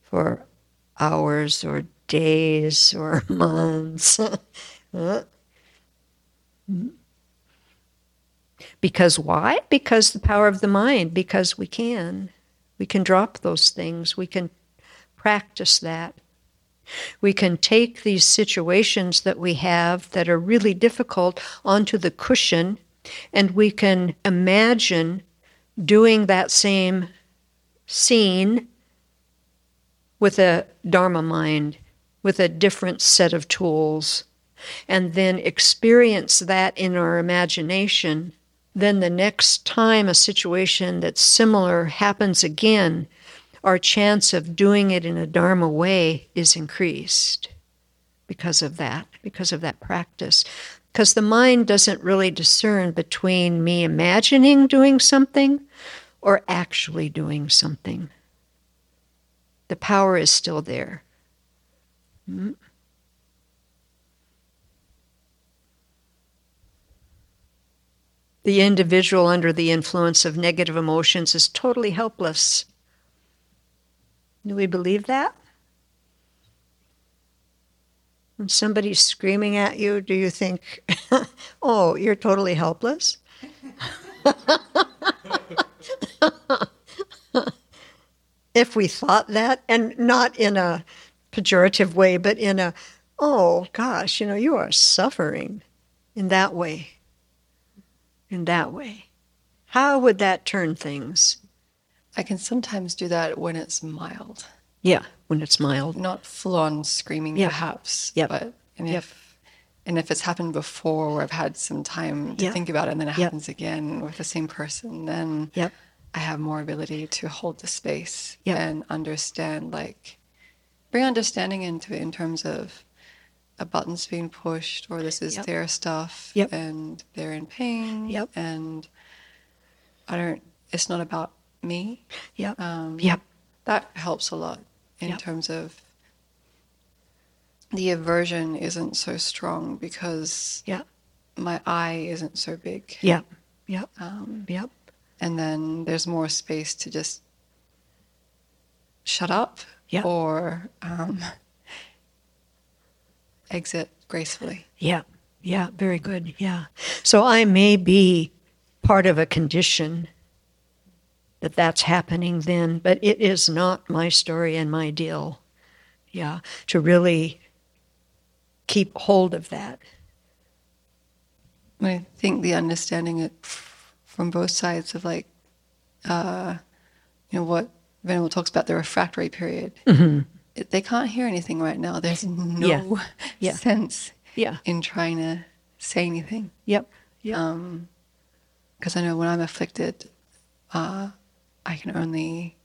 for hours or days or [laughs] months. [laughs] Uh, Because why? Because the power of the mind, because we can. We can drop those things. We can practice that. We can take these situations that we have that are really difficult onto the cushion and we can imagine doing that same scene with a Dharma mind, with a different set of tools, and then experience that in our imagination then the next time a situation that's similar happens again, our chance of doing it in a Dharma way is increased because of that, because of that practice. Because the mind doesn't really discern between me imagining doing something or actually doing something. The power is still there. Mm-hmm. The individual under the influence of negative emotions is totally helpless. Do we believe that? When somebody's screaming at you, do you think, [laughs] oh, you're totally helpless? [laughs] if we thought that, and not in a pejorative way, but in a, oh gosh, you know, you are suffering in that way. In that way. How would that turn things? I can sometimes do that when it's mild. Yeah, when it's mild. Not full on screaming, Yeah. perhaps. Yep. But and Yep. if and if it's happened before, where I've had some time to Yep. think about it, and then it Yep. happens again with the same person, then Yep. I have more ability to hold the space and understand, like, bring understanding into it in terms of a button's being pushed, or this is Yep. their stuff, Yep. and they're in pain, Yep. and I don't. It's not about me. Yep. Um, Yep. That helps a lot in Yep. terms of the aversion isn't so strong because Yeah. my eye isn't so big. Yep. Yep. Um, Yep. and then there's more space to just shut up Yeah. or um, exit gracefully. Yeah, yeah, very good. Yeah. So I may be part of a condition that that's happening then, but it is not my story and my deal. Yeah, to really keep hold of that. I think the understanding it from both sides of like, uh, you know, what Venerable talks about the refractory period. It- they can't hear anything right now. There's [laughs] no Yeah. Yeah. sense Yeah. in trying to say anything. Yep. Yep. Um, because I know when I'm afflicted, uh, I can only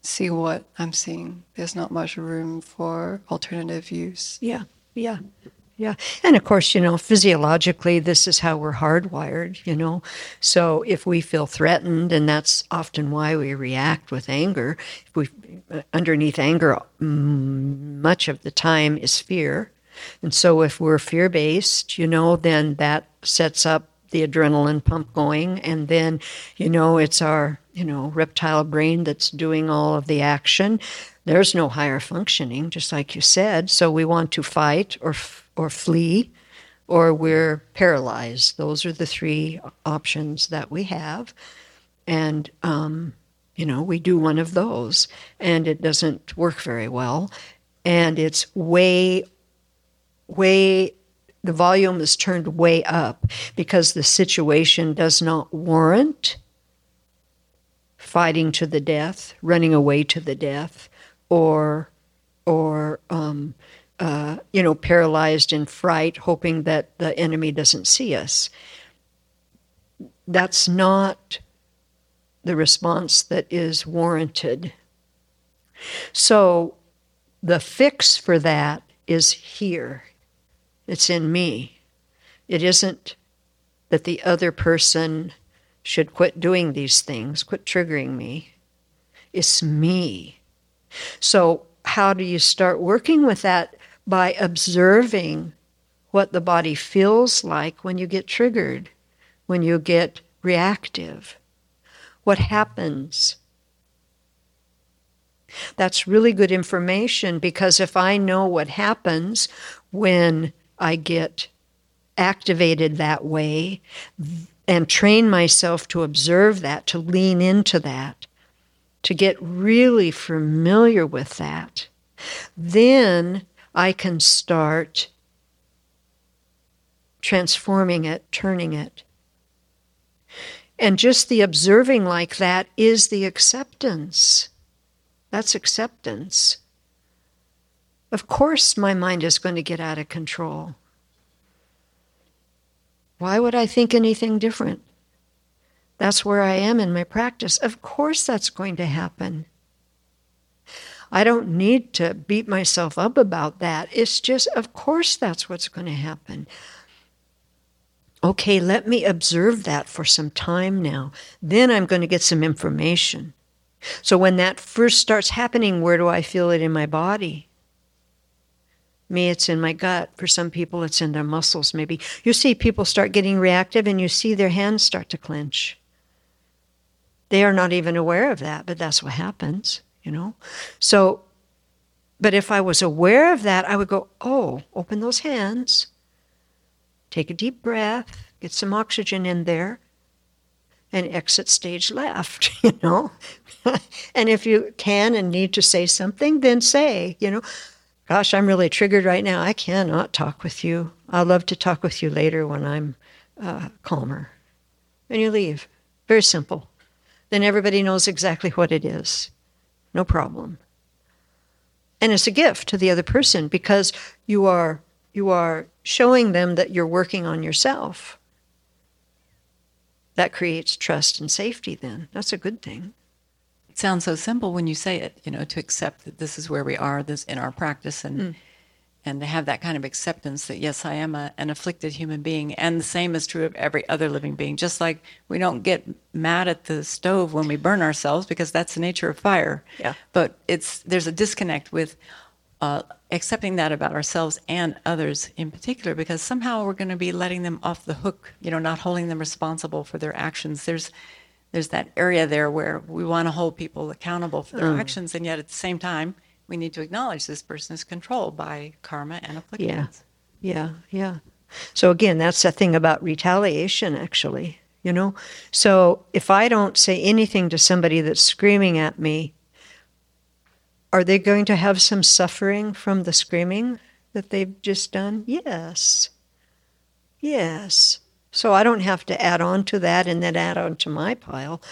see what I'm seeing. There's not much room for alternative views. Yeah, yeah, yeah. And of course, you know, physiologically, this is how we're hardwired, you know. So if we feel threatened, and that's often why we react with anger, we underneath anger, mm, much of the time is fear. And so if we're fear based, you know, then that sets up the adrenaline pump going. And then, you know, it's our, you know, reptile brain that's doing all of the action. There's no higher functioning, just like you said. So we want to fight or, or flee or we're paralyzed. Those are the three options that we have. And, um, you know, we do one of those and it doesn't work very well. And it's way, way, the volume is turned way up because the situation does not warrant fighting to the death, running away to the death, or, or, um, uh, you know, paralyzed in fright, hoping that the enemy doesn't see us. That's not the response that is warranted. So the fix for that is here. It's in me. It isn't that the other person should quit doing these things, quit triggering me. It's me. So, how do you start working with that? By observing what the body feels like when you get triggered, when you get reactive. What happens? That's really good information because if I know what happens when I get activated that way and train myself to observe that, to lean into that, to get really familiar with that, then I can start transforming it, turning it. And just the observing like that is the acceptance. That's acceptance. Of course, my mind is going to get out of control. Why would I think anything different? That's where I am in my practice. Of course, that's going to happen. I don't need to beat myself up about that. It's just, of course, that's what's going to happen. Okay, let me observe that for some time now. Then I'm going to get some information. So when that first starts happening, where do I feel it in my body? Me, it's in my gut. For some people, it's in their muscles, maybe. You see people start getting reactive and you see their hands start to clench. They are not even aware of that, but that's what happens, you know? So But if I was aware of that, I would go, oh, open those hands, take a deep breath, get some oxygen in there, and exit stage left, [laughs] you know. [laughs] and if you can and need to say something, then say, you know, gosh, I'm really triggered right now. I cannot talk with you. I'll love to talk with you later when I'm uh, calmer. And you leave. Very simple. Then everybody knows exactly what it is. No problem. And it's a gift to the other person because you are you are showing them that you're working on yourself. That creates trust and safety then. That's a good thing. It sounds so simple when you say it, you know, to accept that this is where we are this in our practice and Mm. And to have that kind of acceptance that yes, I am a, an afflicted human being and the same is true of every other living being. Just like we don't get mad at the stove when we burn ourselves because that's the nature of fire. Yeah. But it's there's a disconnect with uh, accepting that about ourselves and others in particular because somehow we're going to be letting them off the hook, you know, not holding them responsible for their actions. There's there's that area there where we want to hold people accountable for their Mm. actions and yet at the same time we need to acknowledge this person is controlled by karma and afflictions. Yeah. Yeah. Yeah. So again, that's the thing about retaliation actually, you know. So if I don't say anything to somebody that's screaming at me, are they going to have some suffering from the screaming that they've just done? Yes. Yes. So I don't have to add on to that and then add on to my pile.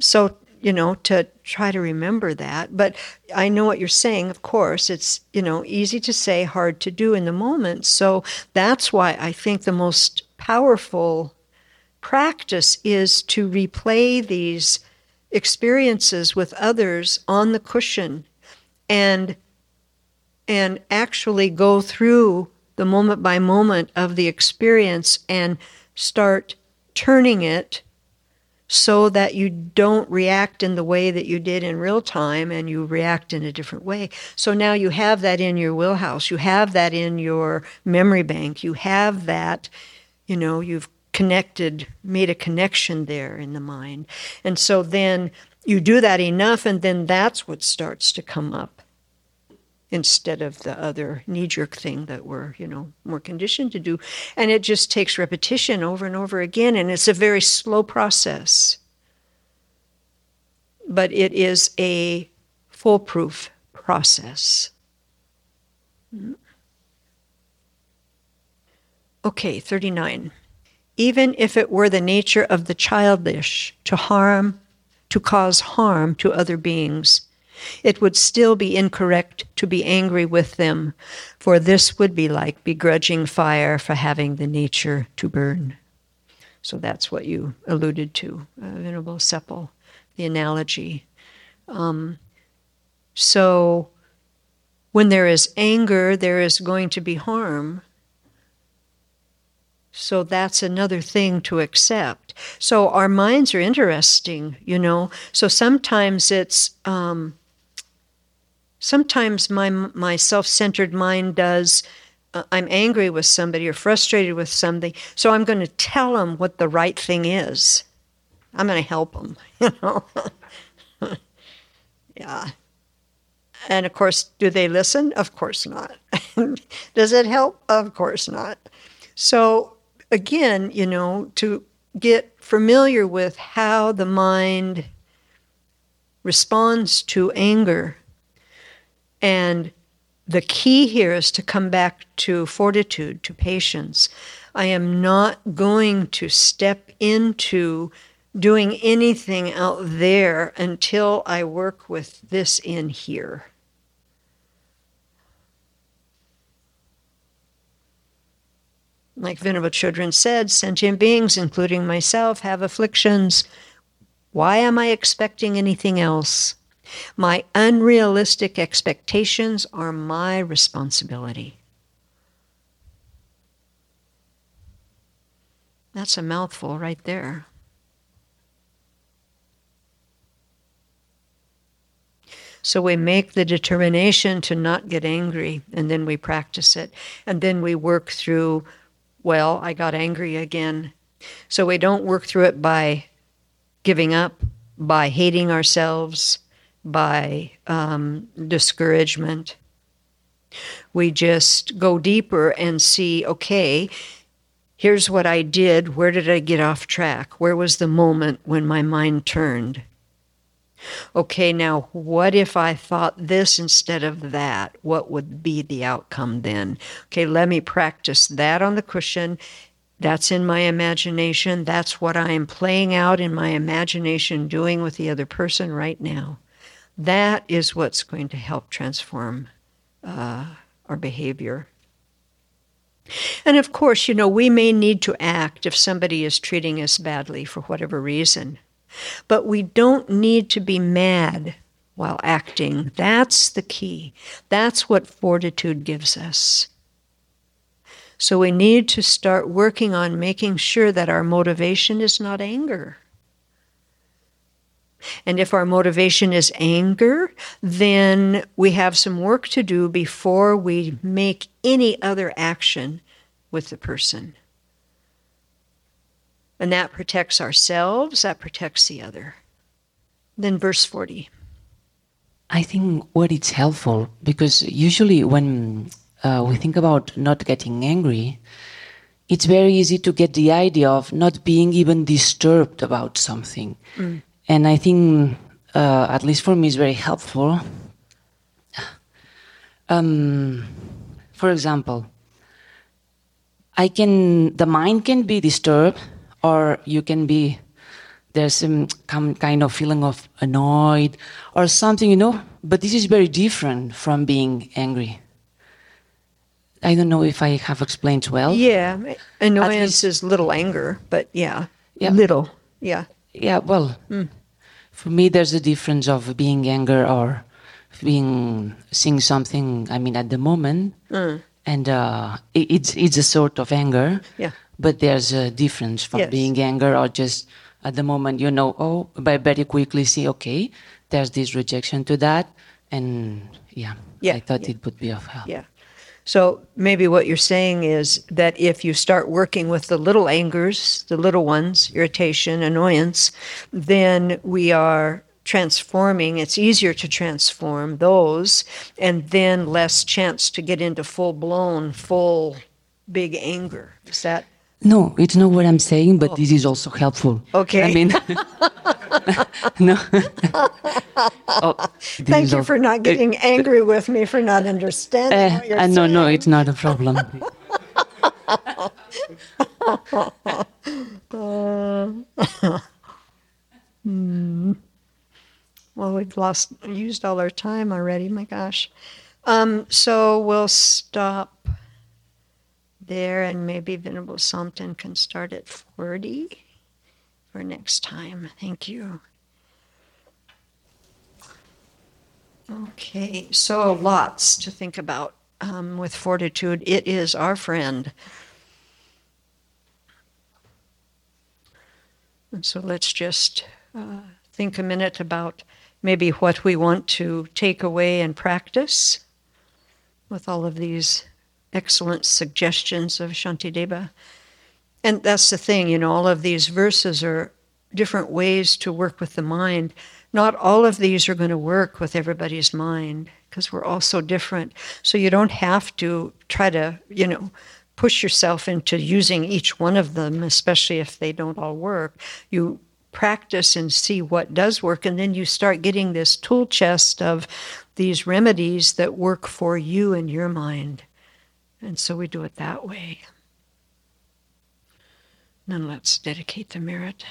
So, you know, to try to remember that. But I know what you're saying, of course. It's, you know, easy to say, hard to do in the moment. So that's why I think the most powerful practice is to replay these experiences with others on the cushion and and actually go through the moment by moment of the experience and start turning it so that you don't react in the way that you did in real time and you react in a different way. So now you have that in your wheelhouse, you have that in your memory bank, you have that, you know, you've connected, made a connection there in the mind. And so then you do that enough, and then that's what starts to come up instead of the other knee jerk thing that we're, you know, more conditioned to do. And it just takes repetition over and over again, and it's a very slow process. But it is a foolproof process. Okay, 39. Even if it were the nature of the childish to harm, to cause harm to other beings, it would still be incorrect to be angry with them, for this would be like begrudging fire for having the nature to burn. So that's what you alluded to, uh, Venerable Sepul, the analogy. Um, so when there is anger, there is going to be harm. So that's another thing to accept. So our minds are interesting, you know. So sometimes it's um, sometimes my my self-centered mind does. Uh, I'm angry with somebody or frustrated with somebody, so I'm going to tell them what the right thing is. I'm going to help them, [laughs] you know. [laughs] yeah. And of course, do they listen? Of course not. [laughs] Does it help? Of course not. So again, you know, to get familiar with how the mind responds to anger. And the key here is to come back to fortitude, to patience. I am not going to step into doing anything out there until I work with this in here. Like Venerable Chodron said, sentient beings, including myself, have afflictions. Why am I expecting anything else? My unrealistic expectations are my responsibility. That's a mouthful right there. So we make the determination to not get angry, and then we practice it. And then we work through, well, I got angry again. So we don't work through it by giving up, by hating ourselves, by um, discouragement. We just go deeper and see, okay, here's what I did. Where did I get off track? Where was the moment when my mind turned? Okay, now what if I thought this instead of that? What would be the outcome then? Okay, let me practice that on the cushion. That's in my imagination. That's what I am playing out in my imagination, doing with the other person right now. That is what's going to help transform uh, our behavior. And of course, you know, we may need to act if somebody is treating us badly for whatever reason. But we don't need to be mad while acting. That's the key. That's what fortitude gives us. So we need to start working on making sure that our motivation is not anger. And if our motivation is anger, then we have some work to do before we make any other action with the person. And that protects ourselves, that protects the other. Then, verse 40. I think what it's helpful because usually when uh, we think about not getting angry, it's very easy to get the idea of not being even disturbed about something. Mm. And I think, uh, at least for me, it's very helpful. Um, for example, I can the mind can be disturbed or you can be there's some kind of feeling of annoyed or something, you know. But this is very different from being angry. I don't know if I have explained well. Yeah, annoyance is little anger, but yeah, yeah. little, yeah. Yeah, well, mm. For me, there's a difference of being anger or being seeing something. I mean, at the moment, mm. and uh, it, it's it's a sort of anger. Yeah but there's a difference from yes. being anger or just at the moment you know oh but very quickly see okay there's this rejection to that and yeah, yeah i thought yeah. it would be of help yeah so maybe what you're saying is that if you start working with the little angers the little ones irritation annoyance then we are transforming. It's easier to transform those and then less chance to get into full blown full big anger. Is that no, it's not what I'm saying, but oh. this is also helpful. Okay. I mean, [laughs] no. [laughs] oh, Thank you for not getting uh, [laughs] angry with me for not understanding uh, what you're uh, no, saying. No, no, it's not a problem. hmm. Well, we've lost, used all our time already. My gosh. Um, so we'll stop there, and maybe Venerable Samten can start at 40 for next time. Thank you. Okay, so lots to think about um, with fortitude. It is our friend. And so let's just uh, think a minute about maybe what we want to take away and practice with all of these excellent suggestions of Shantideva. And that's the thing, you know, all of these verses are different ways to work with the mind. Not all of these are going to work with everybody's mind because we're all so different. So you don't have to try to, you know, push yourself into using each one of them, especially if they don't all work. You practice and see what does work, and then you start getting this tool chest of these remedies that work for you and your mind. And so we do it that way. Then let's dedicate the merit.